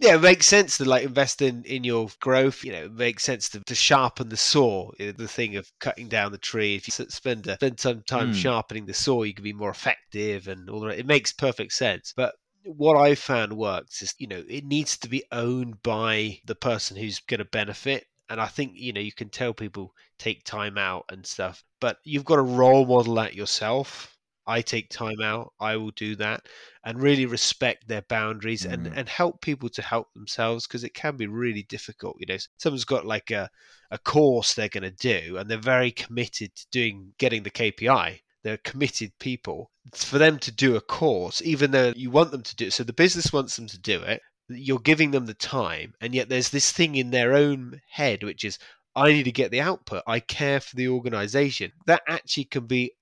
S3: Yeah, it makes sense to like invest in in your growth. You know, it makes sense to, to sharpen the saw. you know, The thing of cutting down the tree. If you spend a, spend some time
S1: Mm.
S3: sharpening the saw, you can be more effective and all that. It makes perfect sense. But what I found works is, you know, it needs to be owned by the person who's going to benefit. And I think, you know, you can tell people take time out and stuff, but you've got to role model that yourself. I take time out, I will do that, and really respect their boundaries and,
S1: Mm.
S3: and help people to help themselves because it can be really difficult. You know, someone's got like a, a course they're going to do and they're very committed to doing getting the KPI. They're committed people. It's for them to do a course, even though you want them to do it. So the business wants them to do it. You're giving them the time, and yet there's this thing in their own head, which is, I need to get the output. I care for the organization. That actually can be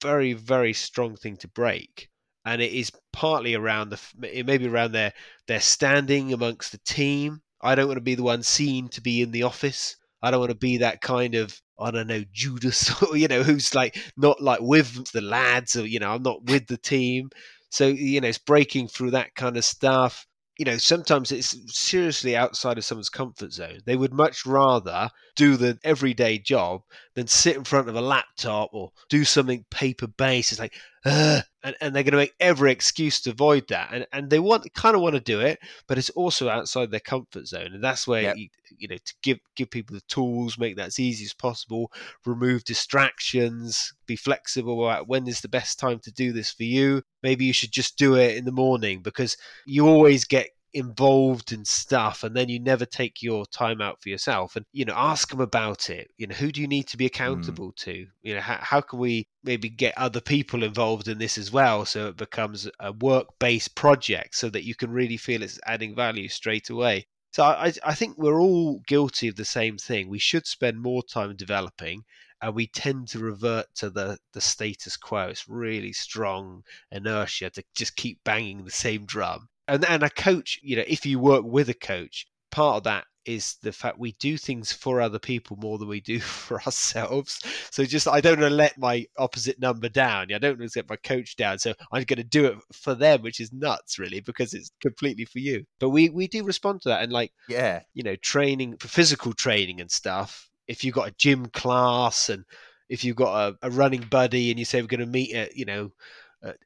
S3: very, very strong thing to break. And it is partly around the, it may be around their their standing amongst the team. I don't want to be the one seen to be in the office. I don't want to be that kind of I don't know Judas, *laughs* or, you know, who's like not like with the lads, or you know, I'm not with the team. So you know, it's breaking through that kind of stuff. You know, sometimes it's seriously outside of someone's comfort zone. They would much rather do the everyday job than sit in front of a laptop or do something paper based. It's like, Ugh, and, and they're going to make every excuse to avoid that. And and they want kind of want to do it, but it's also outside their comfort zone, and that's where
S1: Yep.
S3: you, you know to give give people the tools, make that as easy as possible, remove distractions, be flexible about when is the best time to do this for you. Maybe you should just do it in the morning because you always get involved in stuff and then you never take your time out for yourself and you know ask them about it. You know who do you need to be mm. accountable to? You know how, how can we maybe get other people involved in this as well so it becomes a work-based project so that you can really feel it's adding value straight away? So I, I think we're all guilty of the same thing. We should spend more time developing and we tend to revert to the the status quo. It's really strong inertia to just keep banging the same drum and and a coach you know if you work with a coach part of that is the fact we do things for other people more than we do *laughs* for ourselves. So just i don't want to let my opposite number down. I don't want to let my coach down. So i'm going to do it for them which is nuts really because it's completely for you. But we we do respond to that. And like
S1: Yeah.
S3: you know, training for physical training and stuff, if you've got a gym class and if you've got a, a running buddy and you say we're going to meet at, you know,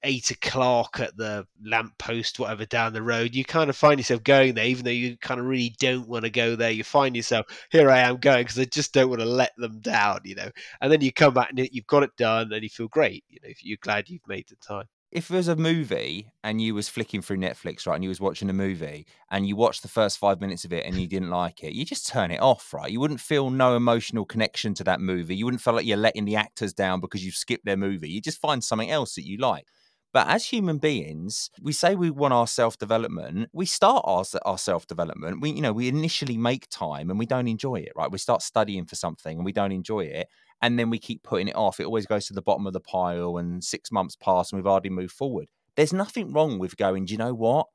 S3: eight o'clock at the lamppost, whatever, down the road, you kind of find yourself going there, even though you kind of really don't want to go there. You find yourself, here I am going because I just don't want to let them down, you know. And then you come back and you've got it done and you feel great, you know, if you're glad you've made the time.
S1: If there was a movie and you was flicking through Netflix, right, and you was watching a movie and you watched the first five minutes of it and you didn't like it, you just turn it off, right? You wouldn't feel no emotional connection to that movie. You wouldn't feel like you're letting the actors down because you've skipped their movie. You just find something else that you like. But as human beings, we say we want our self development. We start our, our self development. We, you know, we initially make time and we don't enjoy it, right? We start studying for something and we don't enjoy it. And then we keep putting it off. It always goes to the bottom of the pile and six months pass and we've hardly moved forward. There's nothing wrong with going, do you know what?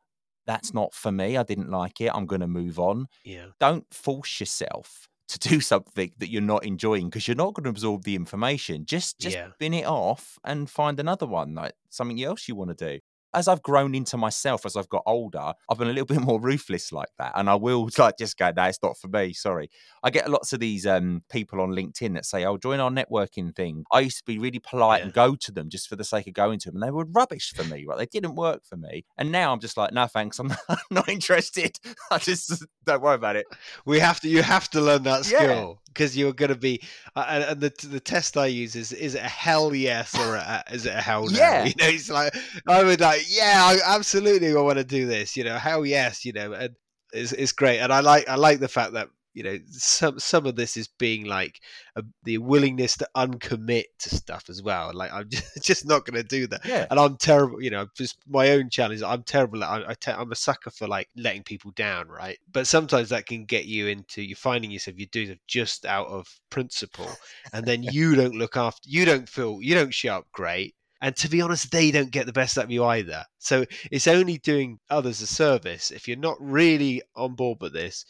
S1: That's not for me. I didn't like it. I'm going to move on.
S3: Yeah.
S1: Don't force yourself to do *laughs* something that you're not enjoying because you're not going to absorb the information. Just just
S3: Yeah.
S1: bin it off and find another one, like something else you want to do. As I've grown into myself, as I've got older, I've been a little *laughs* bit more ruthless like that, and I will *laughs* like just go, "No, it's not for me." Sorry. I get lots of these um, people on LinkedIn that say, "Oh, join our networking thing." I used to be really polite and go to them just for the sake of going to them, and they were rubbish for me. Right? They didn't work for me, and now I'm just like, "No, thanks. I'm *laughs* not, interested. I just don't worry about it."
S3: we have to you have to learn that
S1: Yeah.
S3: skill because you're going to be uh, and, and the the test i use is is it a hell yes or a, is it a hell no
S1: Yeah.
S3: you know it's like i would like yeah I, absolutely i want to do this you know hell yes you know and it's, it's great and i like i like the fact that you know some some of this is being like a, the willingness to uncommit to stuff as well like i'm *laughs* just, just not going to do that
S1: Yeah.
S3: and I'm terrible. You know, just my own challenge. I'm terrible. I, I te- I'm a sucker for like letting people down, right? But sometimes that can get you into you're finding yourself you do it just out of principle, and then you don't look after. You don't feel. You don't show up great. And to be honest, they don't get the best out of you either. So it's only doing others a service. If you're not really on board with this,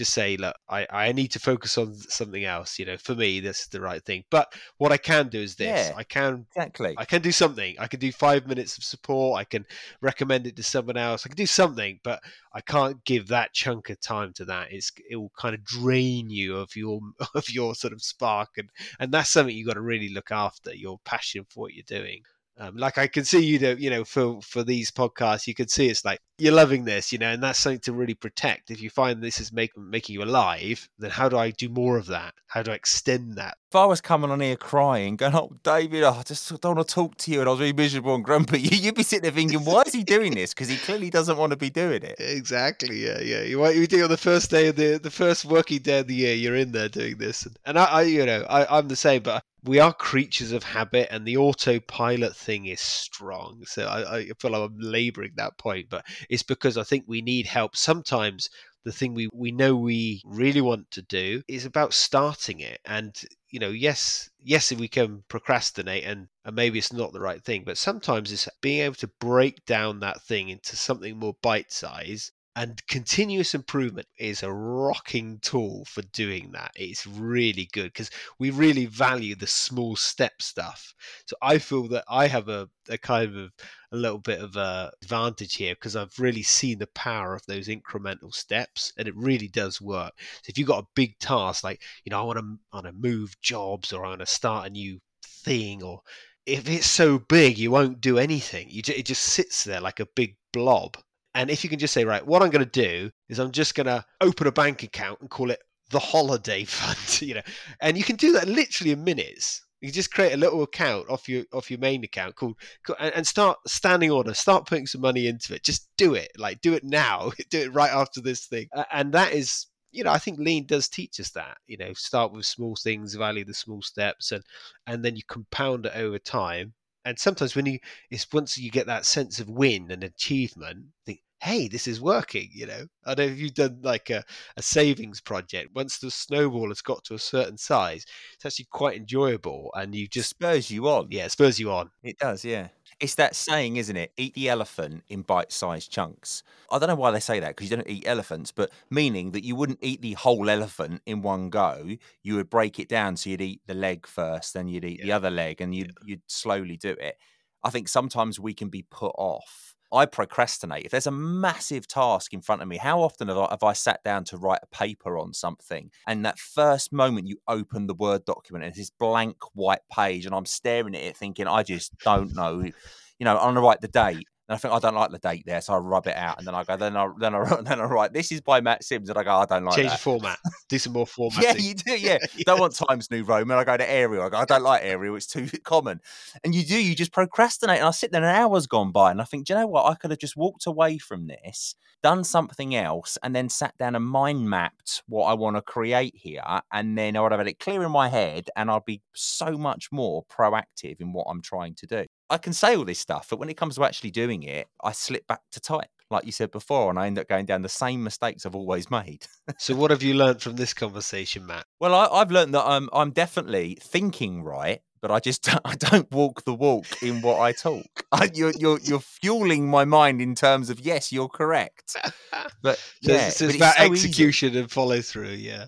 S3: just say, look, I, I need to focus on something else. You know, for me, this is the right thing. But what I can do is this:
S1: Yeah.
S3: I can
S1: Exactly.
S3: I can do something. I can do five minutes of support. I can recommend it to someone else. I can do something, but I can't give that chunk of time to that. It's it will kind of drain you of your *laughs* of your sort of spark, and and that's something you have got to really look after. Your passion for what you're doing. Um, like I can see you, know, you know, for for these podcasts, you can see it's like you're loving this, you know, and that's something to really protect. If you find this is making making you alive, then how do I do more of that? How do I extend that?
S1: If I was coming on here crying, going, "Oh, David, oh, I just don't want to talk to you," and I was really miserable and grumpy, *laughs* you'd be sitting there thinking, "Why is he doing this? Because he clearly doesn't want to be doing it."
S3: Exactly. Yeah, yeah. You what you do on the first day of the the first working day of the year, you're in there doing this, and, and I, I, you know, I, I'm the same, but we are creatures of habit and the autopilot thing is strong so I, I, feel like i'm laboring that point but it's because i think we need help sometimes the thing we, we know we really want to do is about starting it. And you know yes yes if we can procrastinate and, and maybe it's not the right thing but sometimes it's being able to break down that thing into something more bite size and continuous improvement is a rocking tool for doing that. It's really good because we really value the small step stuff. So I feel that I have a, a kind of a little bit of a advantage here because I've really seen the power of those incremental steps and it really does work. So if you've got a big task like, you know, I want to, want to move jobs or I want to start a new thing or if it's so big you won't do anything. You it just sits there like a big blob and if you can just say, right, what I'm going to do is I'm just going to open a bank account and call it the holiday *laughs* fund, *laughs* you know, and you can do that literally in minutes. You just create a little account off your off your main account called and start standing order. Start putting some money into it. Just do it. Like do it now. *laughs* do it right after this thing. And that is you know, I think lean does teach us that. You know, start with small things, value the small steps, and and then you compound it over time and sometimes when you it's once you get that sense of win and achievement think hey this is working you know i don't know if you've done like a, a savings project once the snowball has got to a certain size it's actually quite enjoyable and you just
S1: spurs you on
S3: yeah spurs you on
S1: it does yeah it's that saying, isn't it? Eat the elephant in bite sized chunks. I don't know why they say that because you don't eat elephants, but meaning that you wouldn't eat the whole elephant in one go. You would break it down. So you'd eat the leg first, then you'd eat yeah. the other leg, and you'd, yeah. you'd slowly do it. I think sometimes we can be put off I procrastinate. If there's a massive task in front of me, how often have I, have I, sat down to write a paper on something? And that first moment you open the Word document and it's this blank white page, and I'm staring at it thinking, I just don't know. You know, I'm going to write the date. And I think I don't like the date there, so I rub it out, and then I go, then I then I *laughs* then I write, this is by Matt Sims, and I go, I don't like
S3: change
S1: that.
S3: the format, do some more format. *laughs*
S1: yeah, you do. *laughs* Yeah, you don't want Times New Roman. I go to Arial. I go, I don't like Arial. It's too common. And you do. You just procrastinate, and I sit there, and an hour's gone by, and I think, do you know what? I could have just walked away from this, done something else, and then sat down and mind mapped what I want to create here, and then I would have had it clear in my head, and I'd be so much more proactive in what I'm trying to do. I can say all this stuff, but when it comes to actually doing it, I slip back to type, like you said before, and I end up going down the same mistakes I've always made. *laughs*
S3: so, what have you learned from this conversation, Matt?
S1: Well, I, have learned that I'm I'm definitely thinking right, but I just *laughs* I don't walk the walk in what I talk. I, you're you're you're fueling my mind in terms of yes, you're correct. *laughs* But so yeah,
S3: it's, it's about so execution easy. and follow through. Yeah.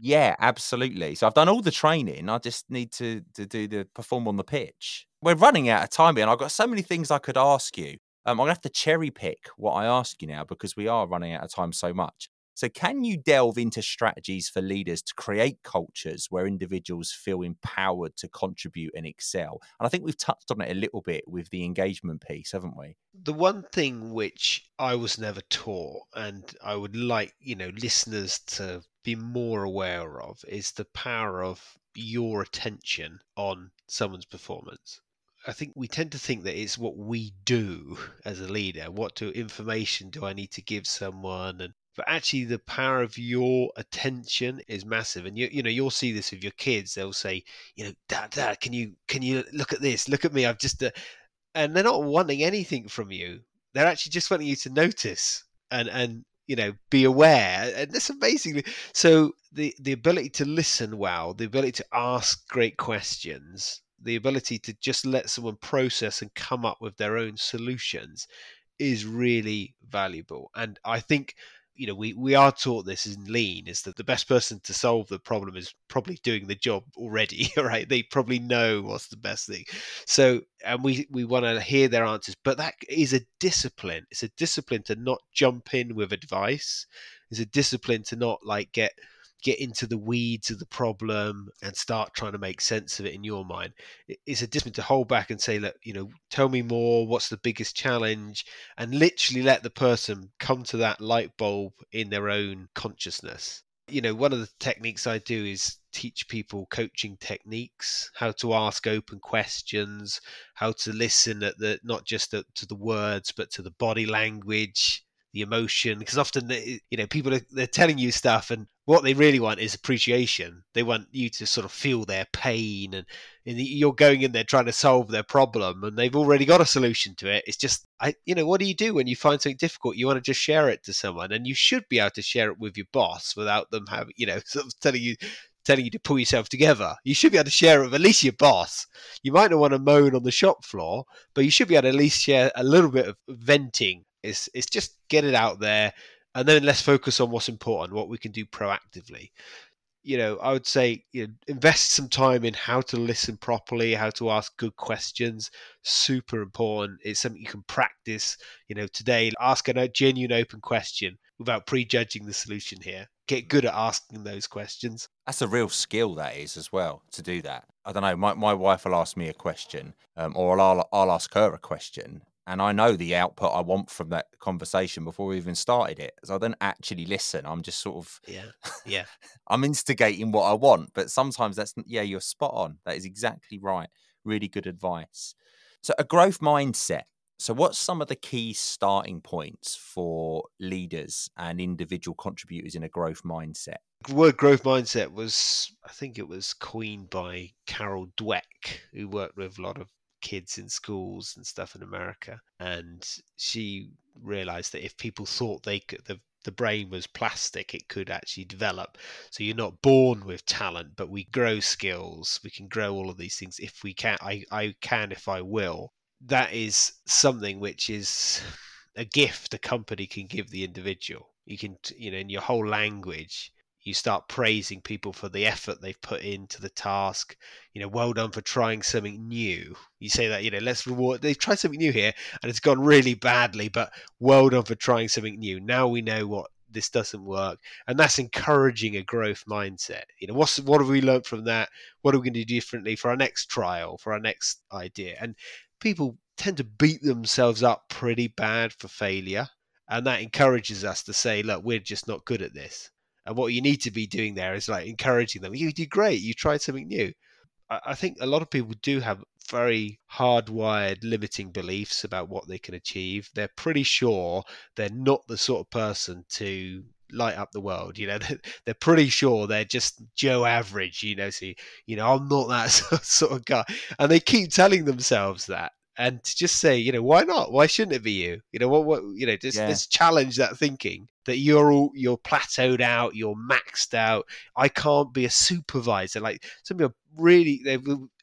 S1: Yeah, absolutely. So I've done all the training. I just need to to do the perform on the pitch we're running out of time here, and I've got so many things I could ask you. Um, I'm gonna have to cherry pick what I ask you now because we are running out of time so much. So, can you delve into strategies for leaders to create cultures where individuals feel empowered to contribute and excel? And I think we've touched on it a little bit with the engagement piece, haven't we?
S3: The one thing which I was never taught, and I would like you know listeners to be more aware of, is the power of your attention on someone's performance. I think we tend to think that it's what we do as a leader. What to information do I need to give someone? And but actually, the power of your attention is massive. And you you know you'll see this with your kids. They'll say, you know, Dad, Dad, can you can you look at this? Look at me. I've just uh... and they're not wanting anything from you. They're actually just wanting you to notice and and you know be aware and that's amazing so the the ability to listen well the ability to ask great questions the ability to just let someone process and come up with their own solutions is really valuable. And I think you know we we are taught this in lean is that the best person to solve the problem is probably doing the job already *laughs* right? They probably know what's the best thing. So and we we want to hear their answers but that is a discipline. It's a discipline to not jump in with advice. It's a discipline to not like get get into the weeds of the problem and start trying to make sense of it in your mind. It's a discipline to hold back and say, look, you know, tell me more. What's the biggest challenge? And literally let the person come to that light bulb in their own consciousness. You know, one of the techniques I do is teach people coaching techniques, how to ask open questions, how to listen at the not just to the words but to the body language, the emotion because often you know people are they're telling you stuff and what they really want is appreciation they want you to sort of feel their pain and, and you're going in there trying to solve their problem and they've already got a solution to it it's just i you know what do you do when you find something difficult you want to just share it to someone and you should be able to share it with your boss without them having you know *laughs* sort of telling you telling you to pull yourself together. You should be able to share it with at least your boss. You might not want to moan on the shop floor, but you should be able to at least share a little bit of venting it's it's just get it out there, and then let's focus on what's important, what we can do proactively. You know, I would say you know, invest some time in how to listen properly, how to ask good questions. Super important. It's something you can practice. You know, today ask a genuine open question without prejudging the solution here. Get good at asking those questions.
S1: That's a real skill, that is, as well, to do that. I don't know. My, my wife will ask me a question, um, or I'll, I'll ask her a question, and I know the output I want from that conversation before we even started it. So I don't actually listen. I'm just sort of
S3: yeah, yeah. *laughs*
S1: I'm instigating what I want, but sometimes that's yeah, you're spot on. That is exactly right. Really good advice. So a growth mindset. So what's some of the key starting points for leaders and individual contributors in a growth mindset?
S3: The word growth mindset was, I think it was coined by Carol Dweck, who worked with a lot of kids in schools and stuff in America, and she realized that if people thought they could, the the brain was plastic, it could actually develop. So you're not born with talent, but we grow skills. We can grow all of these things if we can. I, I can if I will. That is something which is a gift a company can give the individual. You can, you know, in your whole language, you start praising people for the effort they've put into the task. You know, well done for trying something new. You say that, you know, let's reward. They've tried something new here and it's gone really badly, but well done for trying something new. Now we know what this doesn't work, and that's encouraging a growth mindset. You know, what's what have we learned from that? What are we going to do differently for our next trial, for our next idea? And people tend to beat themselves up pretty bad for failure, and that encourages us to say, look, we're just not good at this and what you need to be doing there is like encouraging them. You do great. You tried something new. I, think a lot of people do have very hardwired limiting beliefs about what they can achieve. They're pretty sure they're not the sort of person to light up the world. You know, *laughs* they're pretty sure they're just Joe average. You know, see, you know, I'm not that *laughs* sort of guy, and they keep telling themselves that and to just say, you know, why not? Why shouldn't it be you? You know, what, what you know, just, yeah. just challenge that thinking that you're all you're plateaued out, you're maxed out. I can't be a supervisor. Like some people really, they,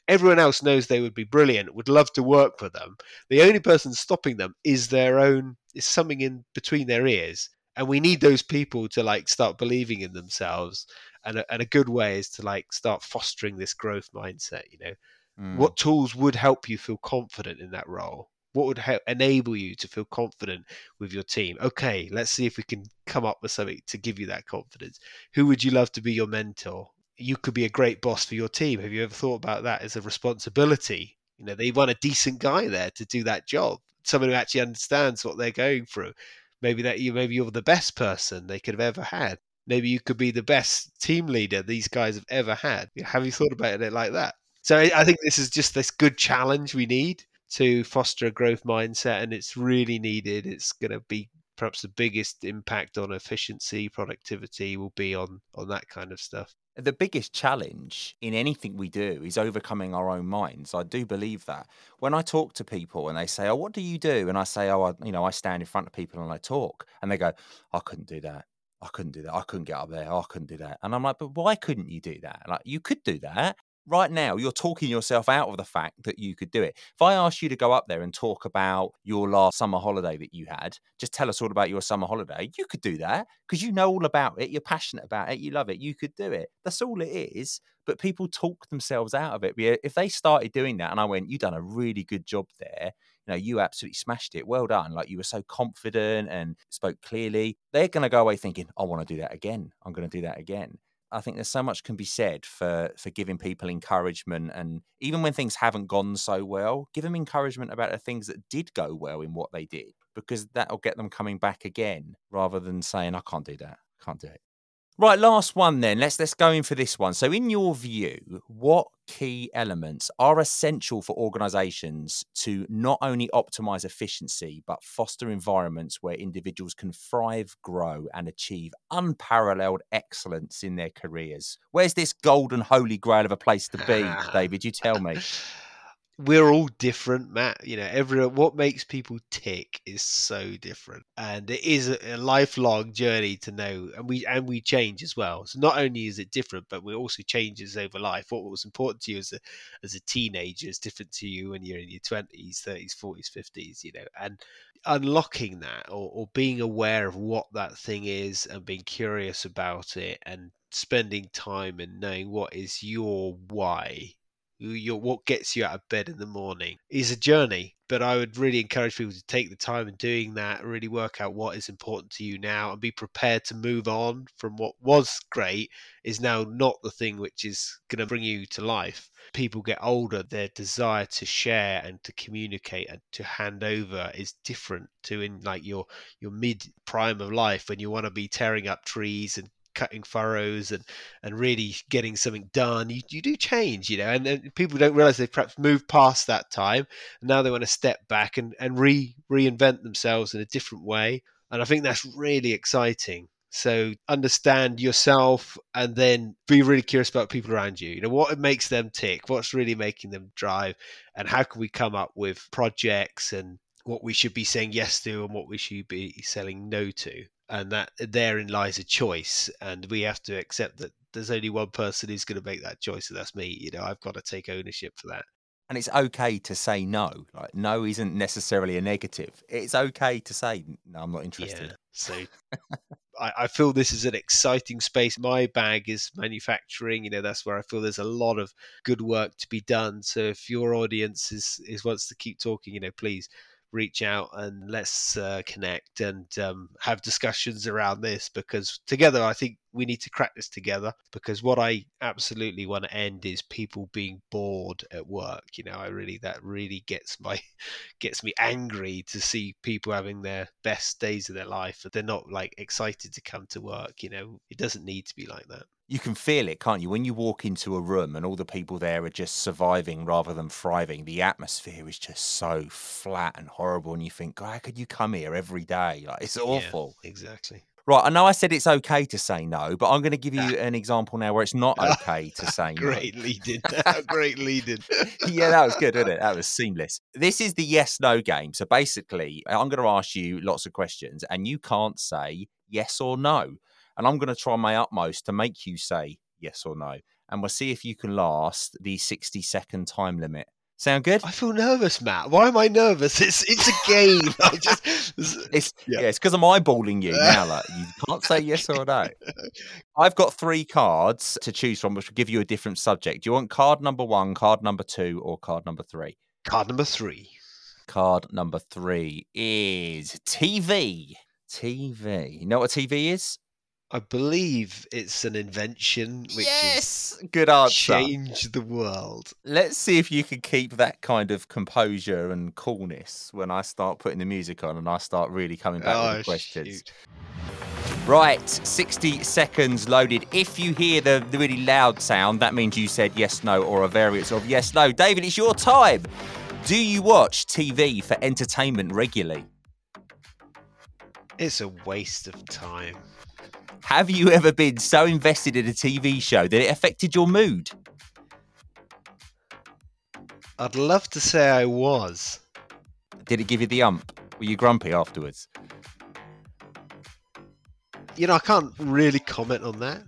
S3: everyone else knows they would be brilliant, would love to work for them. The only person stopping them is their own, is something in between their ears. And we need those people to like start believing in themselves. And a, and a good way is to like start fostering this growth mindset, you know Mm. What tools would help you feel confident in that role? What would help enable you to feel confident with your team? Okay, let's see if we can come up with something to give you that confidence. Who would you love to be your mentor? You could be a great boss for your team. Have you ever thought about that as a responsibility? You know, they want a decent guy there to do that job, someone who actually understands what they're going through. Maybe that you maybe you're the best person they could have ever had. Maybe you could be the best team leader these guys have ever had. Have you thought about it like that? So I think this is just this good challenge we need to foster a growth mindset, and it's really needed. It's going to be perhaps the biggest impact on efficiency, productivity will be on on that kind of stuff.
S1: The biggest challenge in anything we do is overcoming our own minds. I do believe that. When I talk to people and they say, "Oh, what do you do?" and I say, "Oh, I, you know, I stand in front of people and I talk," and they go, "I couldn't do that." I couldn't do that. I couldn't get up there. I couldn't do that. And I'm like, but why couldn't you do that? Like, you could do that right now you're talking yourself out of the fact that you could do it. If I asked you to go up there and talk about your last summer holiday that you had, just tell us all about your summer holiday, you could do that because you know all about it, you're passionate about it, you love it, you could do it. That's all it is. But people talk themselves out of it. If they started doing that and I went, You've done a really good job there, you know, you absolutely smashed it. Well done. Like you were so confident and spoke clearly. They're going to go away thinking, I want to do that again. I'm going to do that again I think there's so much can be said for for giving people encouragement, and even when things haven't gone so well, give them encouragement about the things that did go well in what they did, because that'll get them coming back again, rather than saying, "I can't do that, can't do it." Right, last one then. Let's let's go in for this one. So, in your view, what key elements are essential for organizations to not only optimize efficiency but foster environments where individuals can thrive, grow and achieve unparalleled excellence in their careers? Where's this golden holy grail of a place to be, *laughs* David? You tell me
S3: we're all different, Matt. You know, every what makes people tick is so different, and it is a, a, lifelong journey to know. And we and we change as well. So not only is it different, but we also changes over life. What was important to you as a as a teenager is different to you when you're in your twenties, thirties, forties, fifties. You know, and unlocking that or, or being aware of what that thing is and being curious about it and spending time and knowing what is your why your what gets you out of bed in the morning is a journey. But i would really encourage people to take the time in doing that really work out what is important to you now and be prepared to move on from what was great is now not the thing which is going to bring you to life. People get older their desire to share and to communicate and to hand over is different to in like your your mid prime of life when you want to be tearing up trees and cutting furrows and and really getting something done you, you do change you know and, and people don't realize they've perhaps moved past that time and now they want to step back and and re reinvent themselves in a different way and i think that's really exciting so understand yourself and then be really curious about people around you. You know, what makes them tick, what's really making them drive, and how can we come up with projects and what we should be saying yes to and what we should be saying no to and that therein lies a choice and we have to accept that there's only one person who's going to make that choice and that's me you know i've got to take ownership for that.
S1: And it's okay to say no like no isn't necessarily a negative. It's okay to say no i'm not interested.
S3: Yeah. so I, I feel this is an exciting space. My bag is manufacturing you know that's where i feel there's a lot of good work to be done. So if your audience is is wants to keep talking you know please reach out and let's uh, connect and um, have discussions around this because together I think we need to crack this together because what I absolutely want to end is people being bored at work. You know, I really that really gets my *laughs* gets me angry to see people having their best days of their life. But they're not like excited to come to work. You know, it doesn't need to be like that
S1: you can feel it, can't you? When you walk into a room and all the people there are just surviving rather than thriving, the atmosphere is just so flat and horrible. And you think, God, how could you come here every day? Like, it's awful.
S3: Yeah, exactly.
S1: Right, I know I said it's okay to say no, but I'm going to give you *laughs* an example now where it's not ah, okay to *laughs* say
S3: no. Great lead-in. *laughs* Great lead-in.
S1: yeah, that was good, wasn't it? That was seamless. This is the yes-no game. So basically, I'm going to ask you lots of questions, and you can't say yes or no. And I'm going to try my utmost to make you say yes or no. And we'll see if you can last the 60 second time limit. Sound good?
S3: I feel nervous, Matt. Why am I nervous? It's it's a game. I just *laughs*
S1: it's yeah, it's because I'm eyeballing you now. Like you *laughs* can't say yes or no. I've got three cards to choose from, which will give you a different subject. Do you want card number one, card number two, or card number three?
S3: Card number three.
S1: Card number three is TV. TV. You know what TV is?
S3: I believe it's an invention which
S1: yes, good answer.
S3: Change the world.
S1: Let's see if you can keep that kind of composure and coolness when I start putting the music on and I start really coming back oh, with the oh, questions. Shoot. Right, 60 seconds loaded. If you hear the, the really loud sound, that means you said yes, no, or a variance of yes, no. David, it's your time. Do you watch TV for entertainment regularly?
S3: It's a waste of time.
S1: Have you ever been so invested in a TV show that it affected your mood?
S3: I'd love to say I was.
S1: Did it give you the ump? Were you grumpy afterwards?
S3: You know, I can't really comment on that.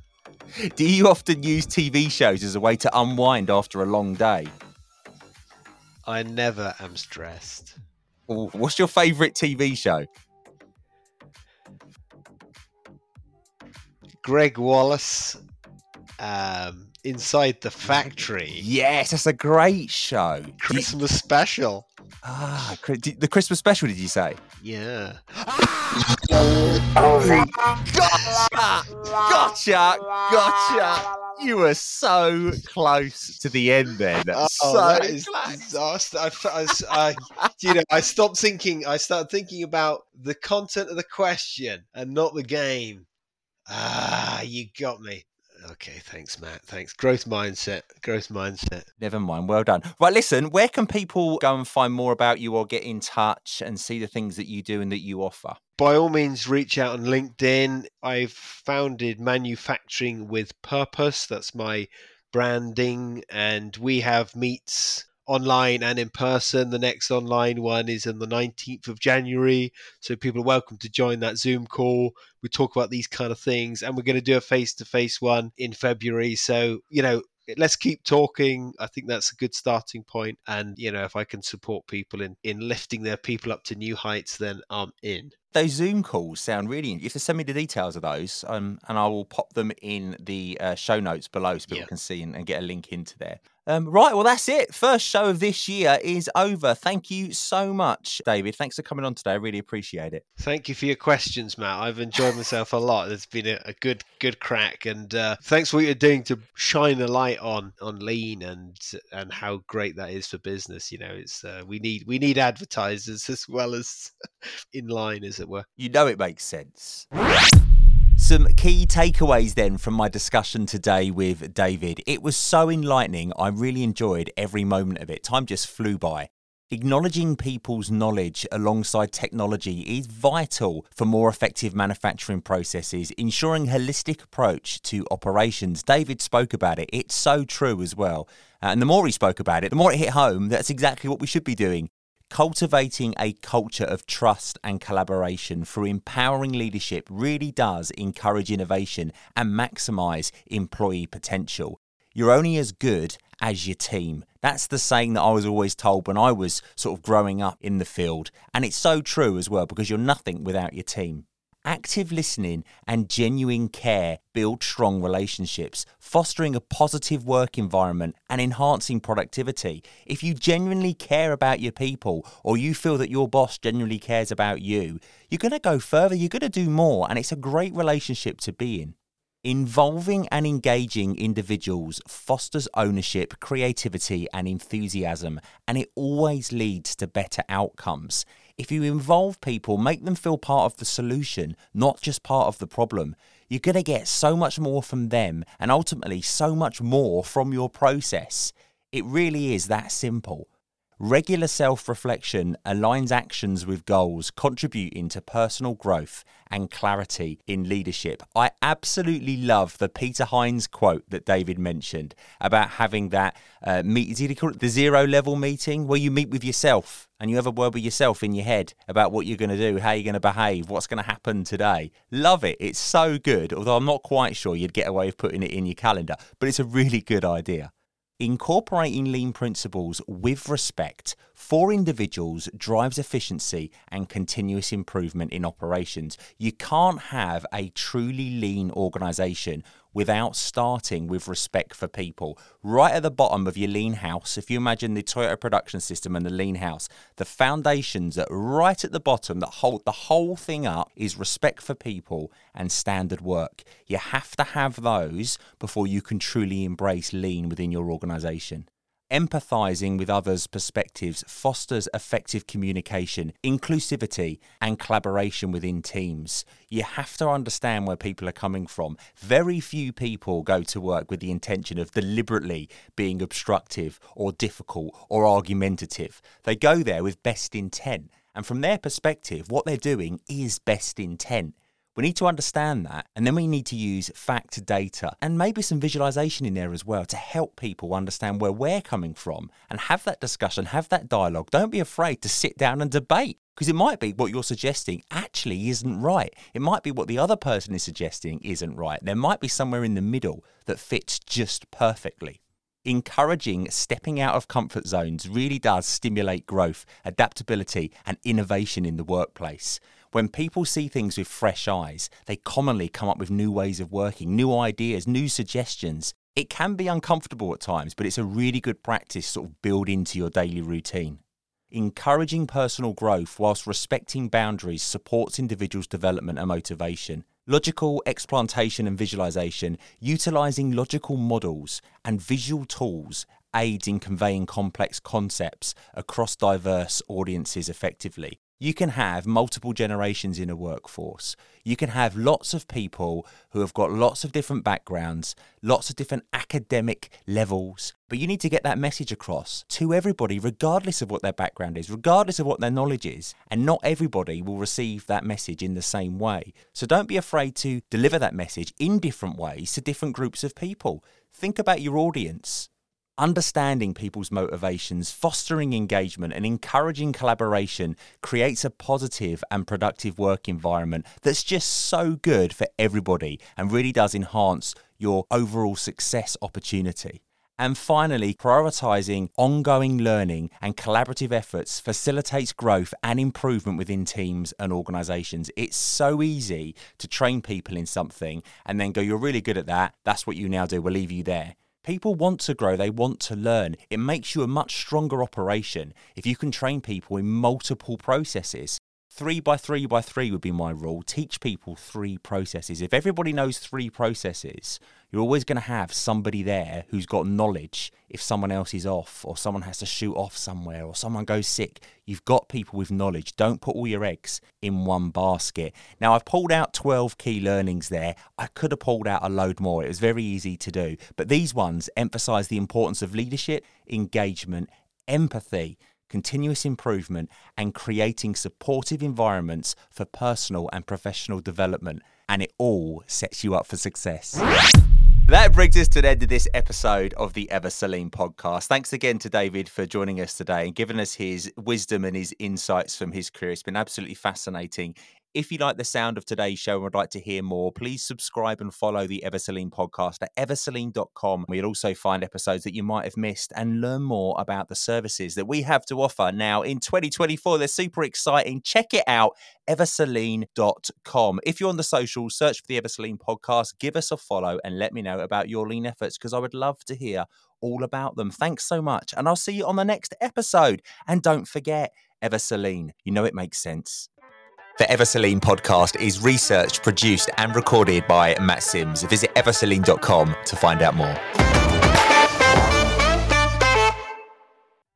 S1: Do you often use TV shows as a way to unwind after a long day?
S3: I never am stressed.
S1: What's your favourite TV show?
S3: Gregg Wallace um, inside the factory.
S1: Yes, that's a great show.
S3: Christmas you... special.
S1: Ah, the Christmas special. Did you say?
S3: Yeah.
S1: Gotcha! Gotcha! Gotcha! You were so close to the end then.
S3: Oh,
S1: so
S3: that is
S1: close.
S3: disaster. I, I, I, you know, I stopped thinking. I started thinking about the content of the question and not the game. Ah, you got me. Okay, thanks, Matt. Thanks. Growth mindset. Growth mindset.
S1: Never mind. Well done. Right, listen, where can people go and find more about you or get in touch and see the things that you do and that you offer?
S3: By all means, reach out on LinkedIn. I've founded Manufacturing with Purpose. That's my branding, and we have meets online and in person. The next online one is on the 19th of January. So people are welcome to join that Zoom call. We talk about these kind of things, and we're going to do a face to face one in February. So, you know, let's keep talking. I think that's a good starting point. And, you know, if I can support people in, in lifting their people up to new heights, then I'm in.
S1: Those Zoom calls sound really. Interesting. You have to send me the details of those, um, and I will pop them in the uh, show notes below so people
S3: Yeah.
S1: can see and, and get a link into there. Um, right, well, that's it. First show of this year is over. Thank you so much, David. Thanks for coming on today. I really appreciate it.
S3: Thank you for your questions, Matt. I've enjoyed myself a lot. It's been a, a good, good crack, and uh, thanks for what you're doing to shine a light on on lean and and how great that is for business. You know, it's uh, we need we need advertisers as well as *laughs* inline, as it were.
S1: You know it makes sense. Some key takeaways then from my discussion today with David. It was so enlightening. I really enjoyed every moment of it. Time just flew by. Acknowledging people's knowledge alongside technology is vital for more effective manufacturing processes, ensuring holistic approach to operations. David spoke about it. It's so true as well. And the more he spoke about it, the more it hit home. That's exactly what we should be doing cultivating a culture of trust and collaboration through empowering leadership really does encourage innovation and maximize employee potential. You're only as good as your team. That's the saying that I was always told when I was sort of growing up in the field. And it's so true as well because you're nothing without your team. Active listening and genuine care build strong relationships, fostering a positive work environment and enhancing productivity. If you genuinely care about your people or you feel that your boss genuinely cares about you, you're going to go further, you're going to do more, and it's a great relationship to be in. Involving and engaging individuals fosters ownership, creativity, and enthusiasm, and it always leads to better outcomes. If you involve people, make them feel part of the solution, not just part of the problem, you're going to get so much more from them and ultimately so much more from your process. It really is that simple. Regular self reflection aligns actions with goals, contributing to personal growth and clarity in leadership. I absolutely love the Peter Hines quote that David mentioned about having that uh, meet, did he call it the zero level meeting, where you meet with yourself and you have a word with yourself in your head about what you're going to do, how you're going to behave, what's going to happen today. Love it. It's so good, although I'm not quite sure you'd get away with putting it in your calendar, but it's a really good idea. Incorporating lean principles with respect for individuals drives efficiency and continuous improvement in operations. You can't have a truly lean organization without starting with respect for people. Right at the bottom of your lean house, if you imagine the Toyota production system and the lean house, the foundations that right at the bottom that hold the whole thing up is respect for people and standard work. You have to have those before you can truly embrace lean within your organization. Empathizing with others' perspectives fosters effective communication, inclusivity, and collaboration within teams. You have to understand where people are coming from. Very few people go to work with the intention of deliberately being obstructive or difficult or argumentative. They go there with best intent. And from their perspective, what they're doing is best intent. We need to understand that, and then we need to use fact data and maybe some visualization in there as well to help people understand where we're coming from and have that discussion, have that dialogue. Don't be afraid to sit down and debate because it might be what you're suggesting actually isn't right. It might be what the other person is suggesting isn't right. There might be somewhere in the middle that fits just perfectly. Encouraging stepping out of comfort zones really does stimulate growth, adaptability, and innovation in the workplace. When people see things with fresh eyes, they commonly come up with new ways of working, new ideas, new suggestions. It can be uncomfortable at times, but it's a really good practice sort of build into your daily routine. Encouraging personal growth whilst respecting boundaries supports individuals' development and motivation. Logical explantation and visualization, utilizing logical models and visual tools aids in conveying complex concepts across diverse audiences effectively. You can have multiple generations in a workforce. You can have lots of people who have got lots of different backgrounds, lots of different academic levels, but you need to get that message across to everybody, regardless of what their background is, regardless of what their knowledge is. And not everybody will receive that message in the same way. So don't be afraid to deliver that message in different ways to different groups of people. Think about your audience Understanding people's motivations, fostering engagement, and encouraging collaboration creates a positive and productive work environment that's just so good for everybody and really does enhance your overall success opportunity. And finally, prioritizing ongoing learning and collaborative efforts facilitates growth and improvement within teams and organizations. It's so easy to train people in something and then go, You're really good at that. That's what you now do. We'll leave you there. People want to grow, they want to learn. It makes you a much stronger operation if you can train people in multiple processes. Three by three by three would be my rule. Teach people three processes. If everybody knows three processes, you're always going to have somebody there who's got knowledge if someone else is off or someone has to shoot off somewhere or someone goes sick. You've got people with knowledge. Don't put all your eggs in one basket. Now, I've pulled out 12 key learnings there. I could have pulled out a load more. It was very easy to do. But these ones emphasize the importance of leadership, engagement, empathy continuous improvement, and creating supportive environments for personal and professional development. And it all sets you up for success. That brings us to the end of this episode of the Ever So Lean podcast. Thanks again to David for joining us today and giving us his wisdom and his insights from his career. It's been absolutely fascinating. If you like the sound of today's show and would like to hear more, please subscribe and follow the Ever So Lean podcast at eversolean.com. We'll also find episodes that you might have missed and learn more about the services that we have to offer now in 2024. They're super exciting. Check it out, eversolean.com. If you're on the social, search for the Ever So Lean podcast, give us a follow and let me know about your lean efforts because I would love to hear all about them. Thanks so much. And I'll see you on the next episode. And don't forget, Ever So Lean, you know it makes sense. The Ever So Lean podcast is researched, produced, and recorded by Matt Sims. Visit eversolean.com to find out more.